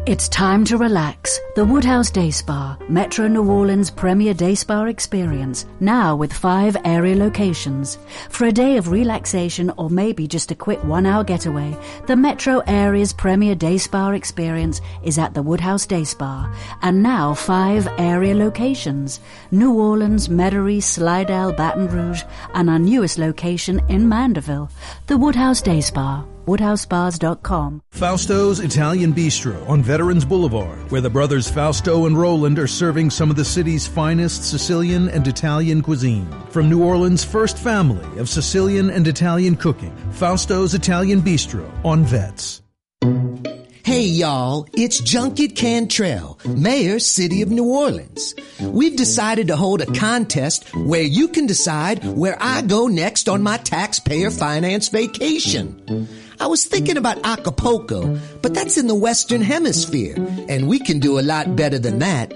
It's time to relax. The Woodhouse Day Spa, Metro New Orleans' premier day spa experience, now with five area locations. For a day of relaxation or maybe just a quick one hour getaway, the Metro area's premier day spa experience is at the Woodhouse Day Spa, and now five area locations New Orleans, Metairie, Slidell, Baton Rouge, and our newest location in Mandeville, the Woodhouse Day Spa woodhousespas.com. Fausto's Italian Bistro on Veterans Boulevard, where the brothers Fausto and Roland are serving some of the city's finest Sicilian and Italian cuisine. From New Orleans' first family of Sicilian and Italian cooking, Fausto's Italian Bistro on Vets. Hey y'all, it's Junket Cantrell, Mayor, City of New Orleans. We've decided to hold a contest where you can decide where I go next on my taxpayer finance vacation. I was thinking about Acapulco, but that's in the Western Hemisphere, and we can do a lot better than that.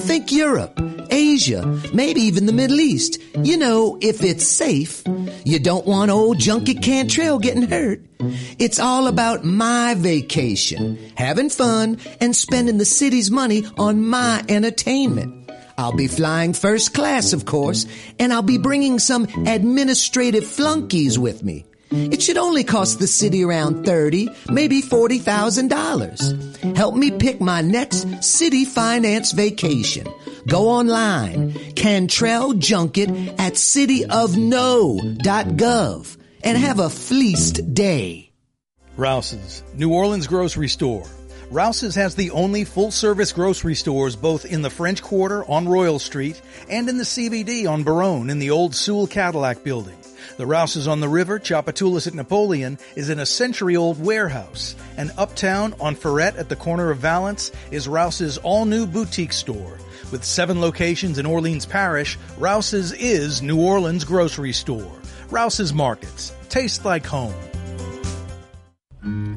Think Europe, Asia, maybe even the Middle East. You know, if it's safe. You don't want old Junket Cantrell getting hurt. It's all about my vacation, having fun, and spending the city's money on my entertainment. I'll be flying first class, of course, and I'll be bringing some administrative flunkies with me. It should only cost the city around thirty, maybe forty thousand dollars. Help me pick my next city finance vacation. Go online, Cantrell Junket at cityofno.gov and have a fleeced day. Rouse's, New Orleans grocery store. Rouse's has the only full service grocery stores both in the French Quarter on Royal Street and in the CBD on Baronne in the old Sewell Cadillac building. The Rouse's on the river, Tchoupitoulas at Napoleon, is in a century-old warehouse. And uptown on Freret at the corner of Valence is Rouse's all-new boutique store. With seven locations in Orleans Parish, Rouse's is New Orleans grocery store. Rouse's Markets. Taste like home.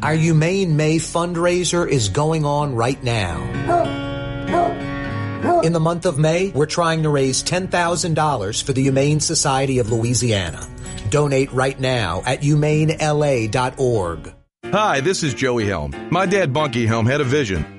Our Humane May fundraiser is going on right now. In the month of May, we're trying to raise $10,000 for the Humane Society of Louisiana. Donate right now at humanela.org. Hi, this is Joey Helm. My dad, Bunky Helm, had a vision.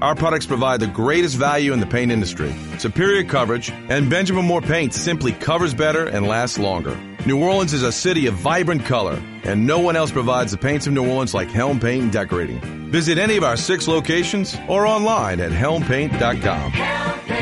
our products provide the greatest value in the paint industry, superior coverage, and Benjamin Moore paint simply covers better and lasts longer. New Orleans is a city of vibrant color, and no one else provides the paints of New Orleans like Helm Paint and Decorating. Visit any of our six locations or online at helmpaint.com. Help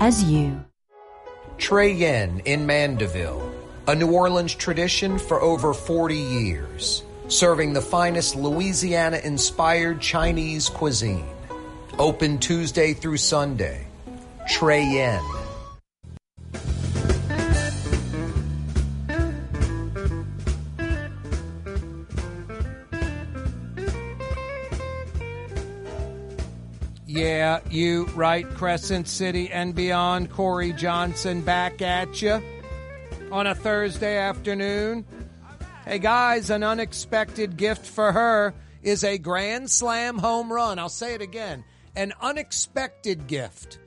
as you. Trey Yuen in Mandeville, a New Orleans tradition for over 40 years, serving the finest Louisiana inspired Chinese cuisine. Open Tuesday through Sunday. Trey Yuen. Yeah, you right, Crescent City and beyond. Corey Johnson back at you on a Thursday afternoon. Hey guys, an unexpected gift for her is a Grand Slam home run. I'll say it again an unexpected gift.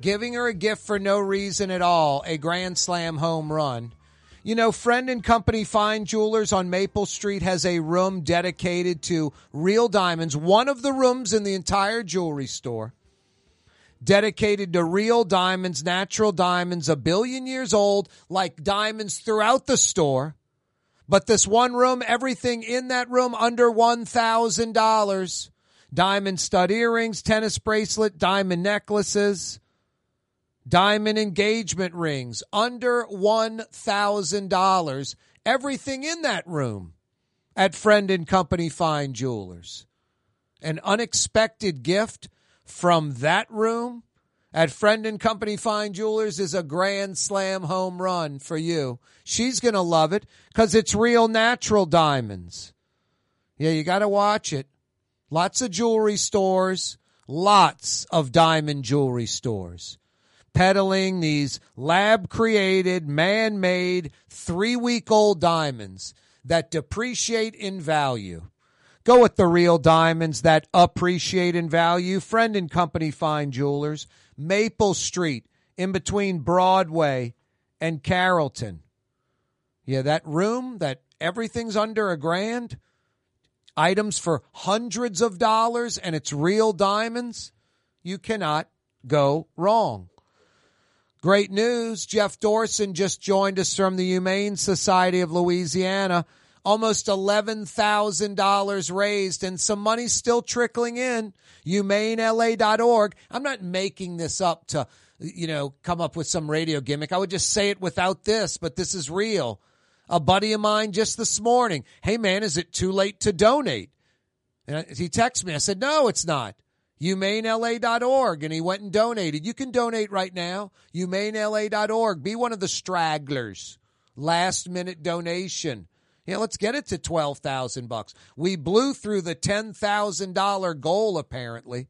Giving her a gift for no reason at all, a Grand Slam home run. You know, Friend and Company Fine Jewelers on Maple Street has a room dedicated to real diamonds, one of the rooms in the entire jewelry store. dedicated to real diamonds, natural diamonds, a billion years old, like diamonds throughout the store. But this one room, everything in that room under $1,000. Diamond stud earrings, tennis bracelet, diamond necklaces, diamond engagement rings, under $1,000. Everything in that room at Friend and Company Fine Jewelers. An unexpected gift from that room at Friend and Company Fine Jewelers is a grand slam home run for you. She's going to love it because it's real natural diamonds. Yeah, you got to watch it. Lots of jewelry stores, lots of diamond jewelry stores peddling these lab created, man made, three week old diamonds that depreciate in value. Go with the real diamonds that appreciate in value. Friend and Company Fine Jewelers, Maple Street, in between Broadway and Carrollton. Yeah, that room that everything's under a grand, items for hundreds of dollars, and it's real diamonds. You cannot go wrong. Great news. Jeff Dorson just joined us from the Humane Society of Louisiana. Almost $11,000 raised and some money still trickling in. HumaneLA.org. I'm not making this up to, you know, come up with some radio gimmick. I would just say it without this, but this is real. A buddy of mine just this morning. Hey man, is it too late to donate? And he texted me. I said, no, it's not humanela.org and he went and donated. You can donate right now. humanela.org. Be one of the stragglers. Last minute donation. Yeah, let's get it to 12,000 bucks. We blew through the $10,000 goal apparently,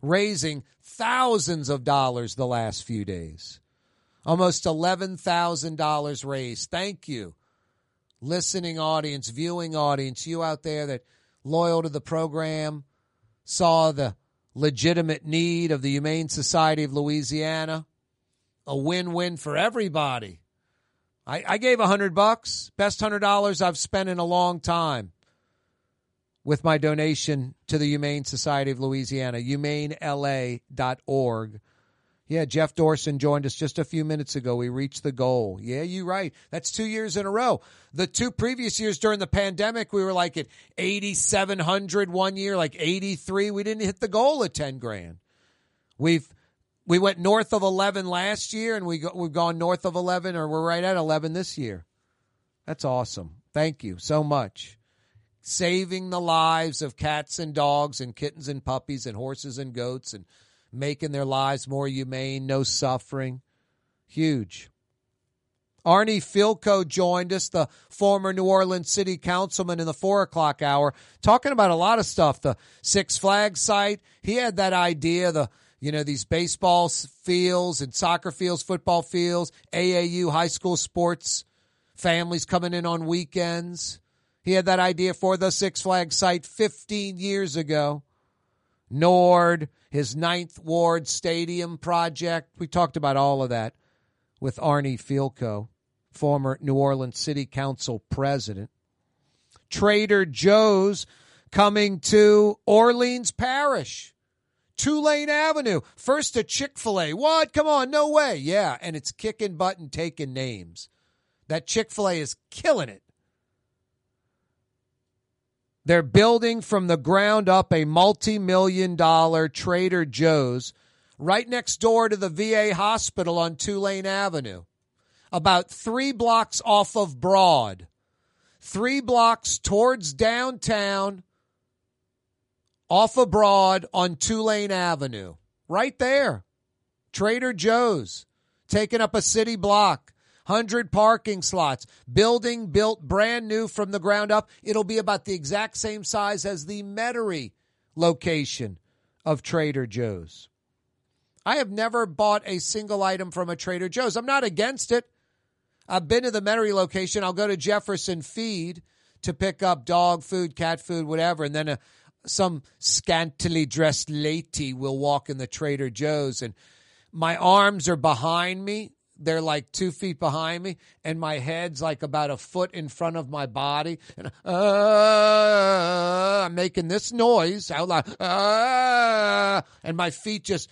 raising thousands of dollars the last few days. Almost $11,000 raised. Thank you. Listening audience, viewing audience, you out there that loyal to the program, saw the legitimate need of the Humane Society of Louisiana. A win-win for everybody. I, I gave a hundred bucks, best hundred dollars I've spent in a long time with my donation to the Humane Society of Louisiana, humanela.org. Yeah, Jeff Dorson joined us just a few minutes ago. We reached the goal. Yeah, you're right. That's two years in a row. The two previous years during the pandemic, we were like at 8,700 one year, like 83. We didn't hit the goal of 10 grand. We've we went north of 11 last year, and we go, we've gone north of 11, or we're right at 11 this year. That's awesome. Thank you so much. Saving the lives of cats and dogs and kittens and puppies and horses and goats and making their lives more humane, no suffering. Huge. Arnie Fielkow joined us, the former New Orleans City Councilman in the four o'clock hour, talking about a lot of stuff. The Six Flags site, he had that idea, the you know, these baseball fields and soccer fields, football fields, AAU high school sports, families coming in on weekends. He had that idea for the Six Flags site 15 years ago. NORD, his Ninth Ward Stadium project. We talked about all of that with Arnie Fielkow, former New Orleans City Council president. Trader Joe's coming to Orleans Parish. Tulane Avenue. First a Chick fil A. What? Come on, no way. Yeah, and it's kicking butt and taking names. That Chick fil A is killing it. They're building from the ground up a multi million dollar Trader Joe's right next door to the VA hospital on Tulane Avenue, about three blocks off of Broad, three blocks towards downtown, off of Broad on Tulane Avenue. Right there. Trader Joe's taking up a city block. 100 parking slots, building built brand new from the ground up. It'll be about the exact same size as the Metairie location of Trader Joe's. I have never bought a single item from a Trader Joe's. I'm not against it. I've been to the Metairie location. I'll go to Jefferson Feed to pick up dog food, cat food, whatever, and then a, some scantily dressed lady will walk in the Trader Joe's and my arms are behind me they're like two feet behind me, and my head's like about a foot in front of my body, and uh, I'm making this noise out loud, uh, and my feet just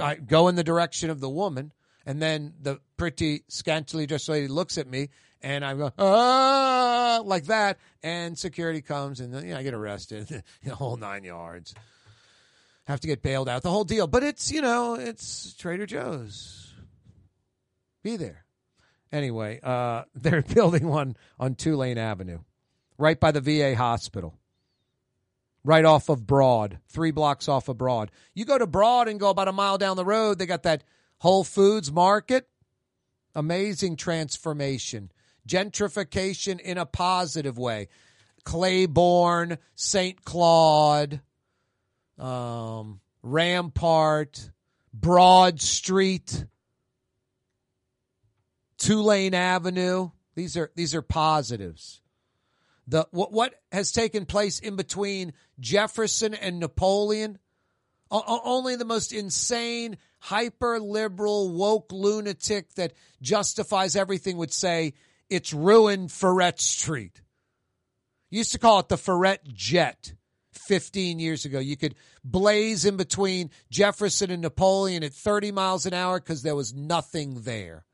I go in the direction of the woman, and then the pretty scantily dressed lady looks at me, and I go ah like that, and security comes, and you know, I get arrested, (laughs) the whole nine yards. Have to get bailed out, the whole deal. But it's you know it's Trader Joe's. Be there. Anyway, uh, (laughs) they're building one on Tulane Avenue, right by the VA hospital right off of Broad, three blocks off of Broad. You go to Broad and go about a mile down the road, they got that Whole Foods market. Amazing transformation, gentrification in a positive way. Claiborne, St. Claude, um, Rampart, Broad Street, Tulane Avenue. These are these are positives the what, what has taken place in between Jefferson and Napoleon. O- only the most insane, hyper liberal, woke lunatic that justifies everything would say it's ruined Freret Street. Used to call it the Freret Jet 15 years ago. You could blaze in between Jefferson and Napoleon at 30 miles an hour because there was nothing there.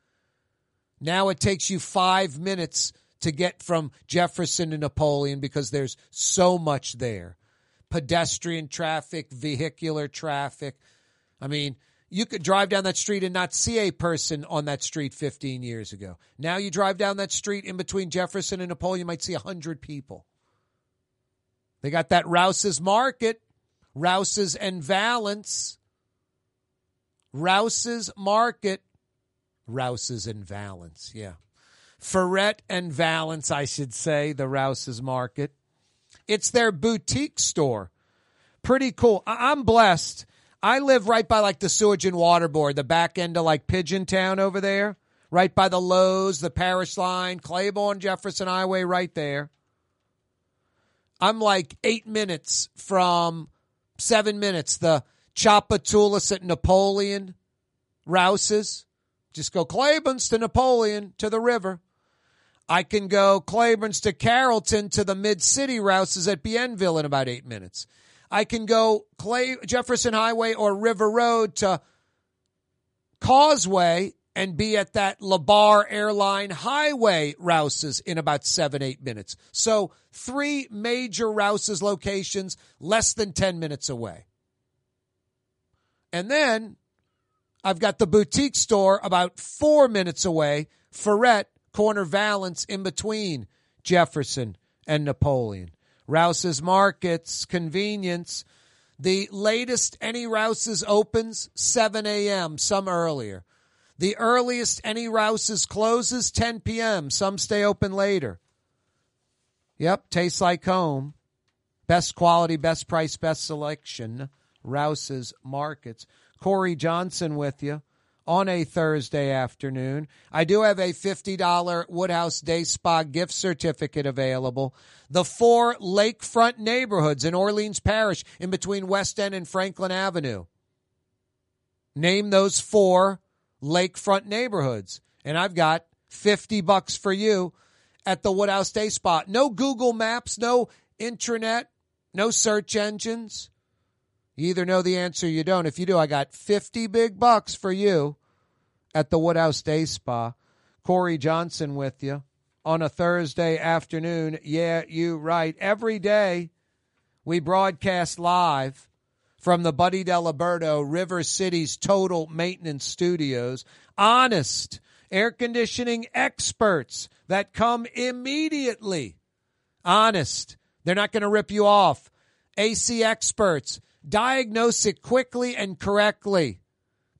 Now it takes you five minutes to get from Jefferson to Napoleon because there's so much there pedestrian traffic, vehicular traffic. I mean, you could drive down that street and not see a person on that street 15 years ago. Now you drive down that street in between Jefferson and Napoleon, you might see 100 people. They got that Rouse's Market, Rouse's and Valence. Rouse's Market, Rouse's and Valence, yeah. Freret and Valence, I should say, the Rouse's Market. It's their boutique store. Pretty cool. I- am blessed. I live right by like the sewage and water board, the back end of like Pigeon Town over there, right by the Lowe's, the Parish Line, Claiborne Jefferson Highway, right there. I'm like eight minutes from seven minutes. The Tchoupitoulas at Napoleon, Rouse's. Just go Claiborne's to Napoleon to the river. I can go Claiborne's to Carrollton to the Mid City Rouses at Bienville in about eight minutes. I can go Clay Jefferson Highway or River Road to Causeway and be at that LaBar Airline Highway Rouses in about seven, eight minutes. So three major Rouses locations less than 10 minutes away. And then I've got the boutique store about four minutes away, Freret, corner Valence in between Jefferson and Napoleon. Rouse's Markets, convenience. The latest any Rouse's opens, 7 a.m., some earlier. The earliest any Rouse's closes, 10 p.m., some stay open later. Yep, tastes like home. Best quality, best price, best selection. Rouse's Markets. Corey Johnson with you on a Thursday afternoon. I do have a $50 Woodhouse Day Spa gift certificate available. The four lakefront neighborhoods in Orleans Parish in between West End and Franklin Avenue. Name those four lakefront neighborhoods. And I've got 50 bucks for you at the Woodhouse Day Spa. No Google Maps, no intranet, no search engines. You either know the answer or you don't. If you do, I got 50 big bucks for you at the Woodhouse Day Spa. Corey Johnson with you on a Thursday afternoon. Yeah, you right. Every day we broadcast live from the Buddy Diliberto River City's Total Maintenance Studios. Honest air conditioning experts that come immediately. Honest. They're not going to rip you off. AC experts Diagnose it quickly and correctly.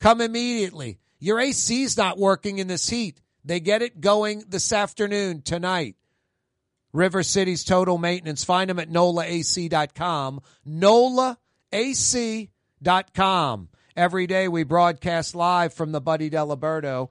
Come immediately. Your AC's not working in this heat. They get it going this afternoon, tonight. River City's Total Maintenance. Find them at NOLAAC.com. NOLAAC.com. Every day we broadcast live from the Buddy Diliberto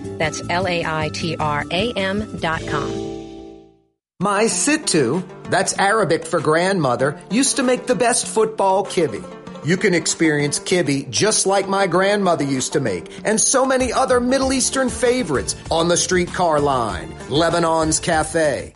That's L A I T R A M.com. My Sittu, that's Arabic for grandmother, used to make the best football kibby. You can experience kibby just like my grandmother used to make, and so many other Middle Eastern favorites on the streetcar line, Lebanon's Cafe.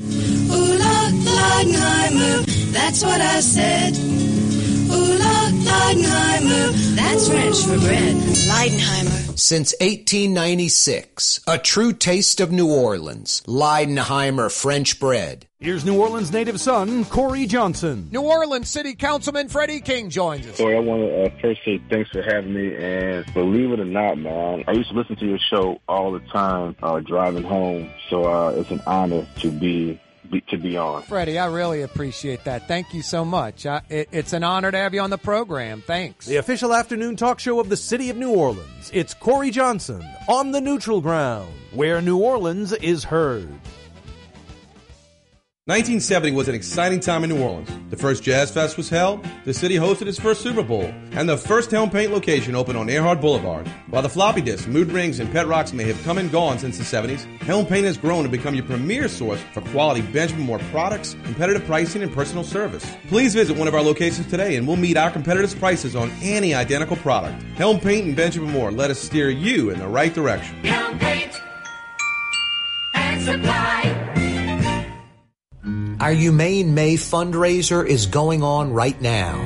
Ooh, la, Leidenheimer, that's what I said. Ooh, la, Leidenheimer, that's French for bread. Leidenheimer. Since 1896, a true taste of New Orleans, Leidenheimer French bread. Here's New Orleans native son, Corey Johnson. New Orleans City Councilman Freddie King joins us. Corey, I want to uh, first say thanks for having me. And believe it or not, man, I used to listen to your show all the time uh, driving home. So uh, it's an honor to be, be to be on. Freddie, I really appreciate that. Thank you so much. I, it, it's an honor to have you on the program. Thanks. The official afternoon talk show of the city of New Orleans. It's Corey Johnson on the neutral ground, where New Orleans is heard. 1970 was an exciting time in New Orleans. The first Jazz Fest was held, the city hosted its first Super Bowl, and the first Helm Paint location opened on Earhart Boulevard. While the floppy disks, mood rings, and pet rocks may have come and gone since the 70s, Helm Paint has grown to become your premier source for quality Benjamin Moore products, competitive pricing, and personal service. Please visit one of our locations today and we'll meet our competitors' prices on any identical product. Helm Paint and Benjamin Moore let us steer you in the right direction. Helm paint and supply. Our Humane May fundraiser is going on right now.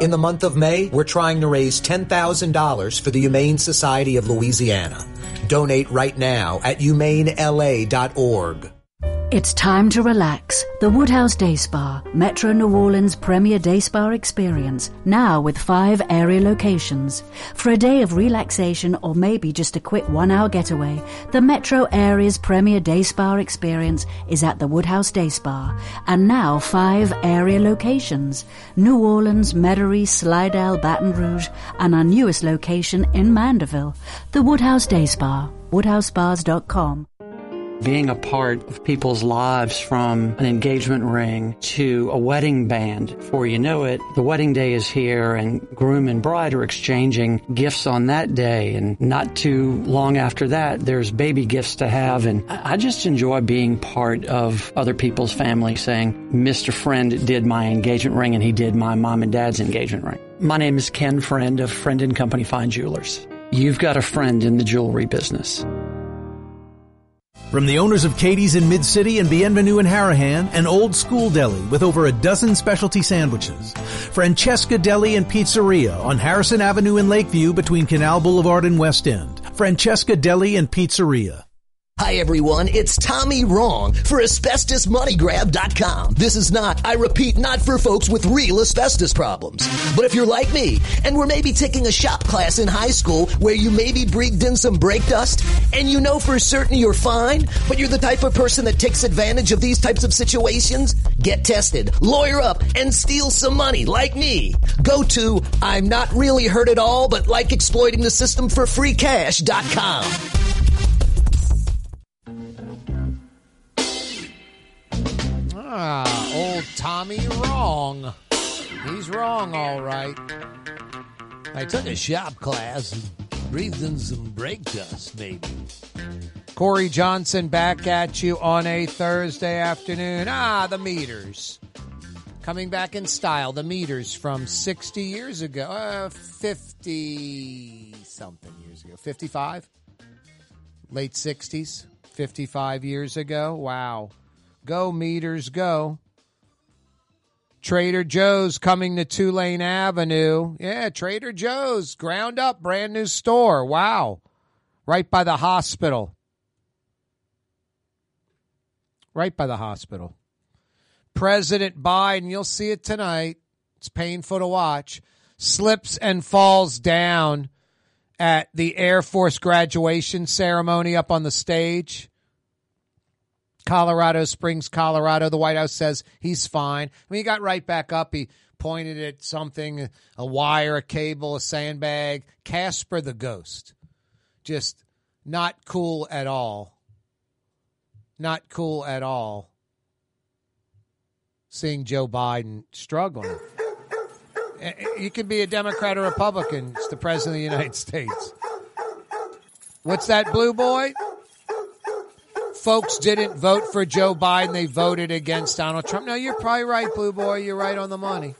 In the month of May, we're trying to raise $10,000 for the Humane Society of Louisiana. Donate right now at humanela.org. It's time to relax. The Woodhouse Day Spa, Metro New Orleans' premier day spa experience, now with five area locations. For a day of relaxation or maybe just a quick one hour getaway, the Metro area's premier day spa experience is at the Woodhouse Day Spa, and now five area locations New Orleans, Metairie, Slidell, Baton Rouge, and our newest location in Mandeville, the Woodhouse Day Spa, woodhousespas.com being a part of people's lives from an engagement ring to a wedding band. Before you know it, the wedding day is here and groom and bride are exchanging gifts on that day. And not too long after that, there's baby gifts to have. And I just enjoy being part of other people's family saying, Mr. Friend did my engagement ring and he did my mom and dad's engagement ring. My name is Ken Friend of Friend and Company Fine Jewelers. You've got a friend in the jewelry business. From the owners of Katie's in Mid-City and Bienvenue in Harahan, an old school deli with over a dozen specialty sandwiches. Francesca Deli and Pizzeria on Harrison Avenue in Lakeview between Canal Boulevard and West End. Francesca Deli and Pizzeria. Hi everyone, it's Tommy Wrong for AsbestosMoneyGrab.com. This is not, I repeat, not for folks with real asbestos problems. But if you're like me, and we're maybe taking a shop class in high school where you maybe breathed in some brake dust, and you know for certain you're fine, but you're the type of person that takes advantage of these types of situations, get tested, lawyer up, and steal some money like me. Go to I'm not really hurt at all, but like exploiting the system for free cash.com. Ah, old Tommy wrong. He's wrong, all right. I took a shop class and breathed in some brake dust, maybe. Corey Johnson back at you on a Thursday afternoon. Ah, the meters. Coming back in style, the meters from 60 years ago, uh, 50 something years ago, 55? Late 60s, 55 years ago. Wow. Go, meters, go. Trader Joe's coming to Tulane Avenue. Yeah, Trader Joe's, ground up, brand new store. Wow. Right by the hospital. Right by the hospital. President Biden, you'll see it tonight. It's painful to watch. slips and falls down at the Air Force graduation ceremony up on the stage. Colorado Springs, Colorado. The White House says he's fine. I mean, he got right back up. He pointed at something a wire, a cable, a sandbag. Casper the ghost. Just not cool at all. Not cool at all. Seeing Joe Biden struggling. Eh, eh, you can be a Democrat or Republican. It's the President of the United States. What's that, Blue Boy? Folks didn't vote for Joe Biden. They voted against Donald Trump. No, you're probably right, Blue Boy. You're right on the money.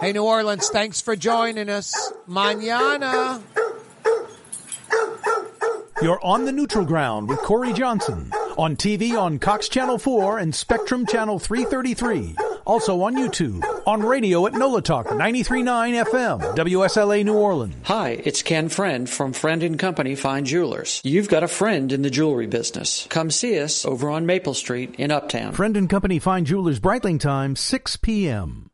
Hey, New Orleans, thanks for joining us. Manana. You're on the neutral ground with Corey Johnson on TV on Cox Channel 4 and Spectrum Channel 333. Also on YouTube, on radio at NOLA Talk 93.9 FM, WSLA New Orleans. Hi, it's Ken Friend from Friend and Company Fine Jewelers. You've got a friend in the jewelry business. Come see us over on Maple Street in Uptown. Friend and Company Fine Jewelers Breitling time 6 p.m.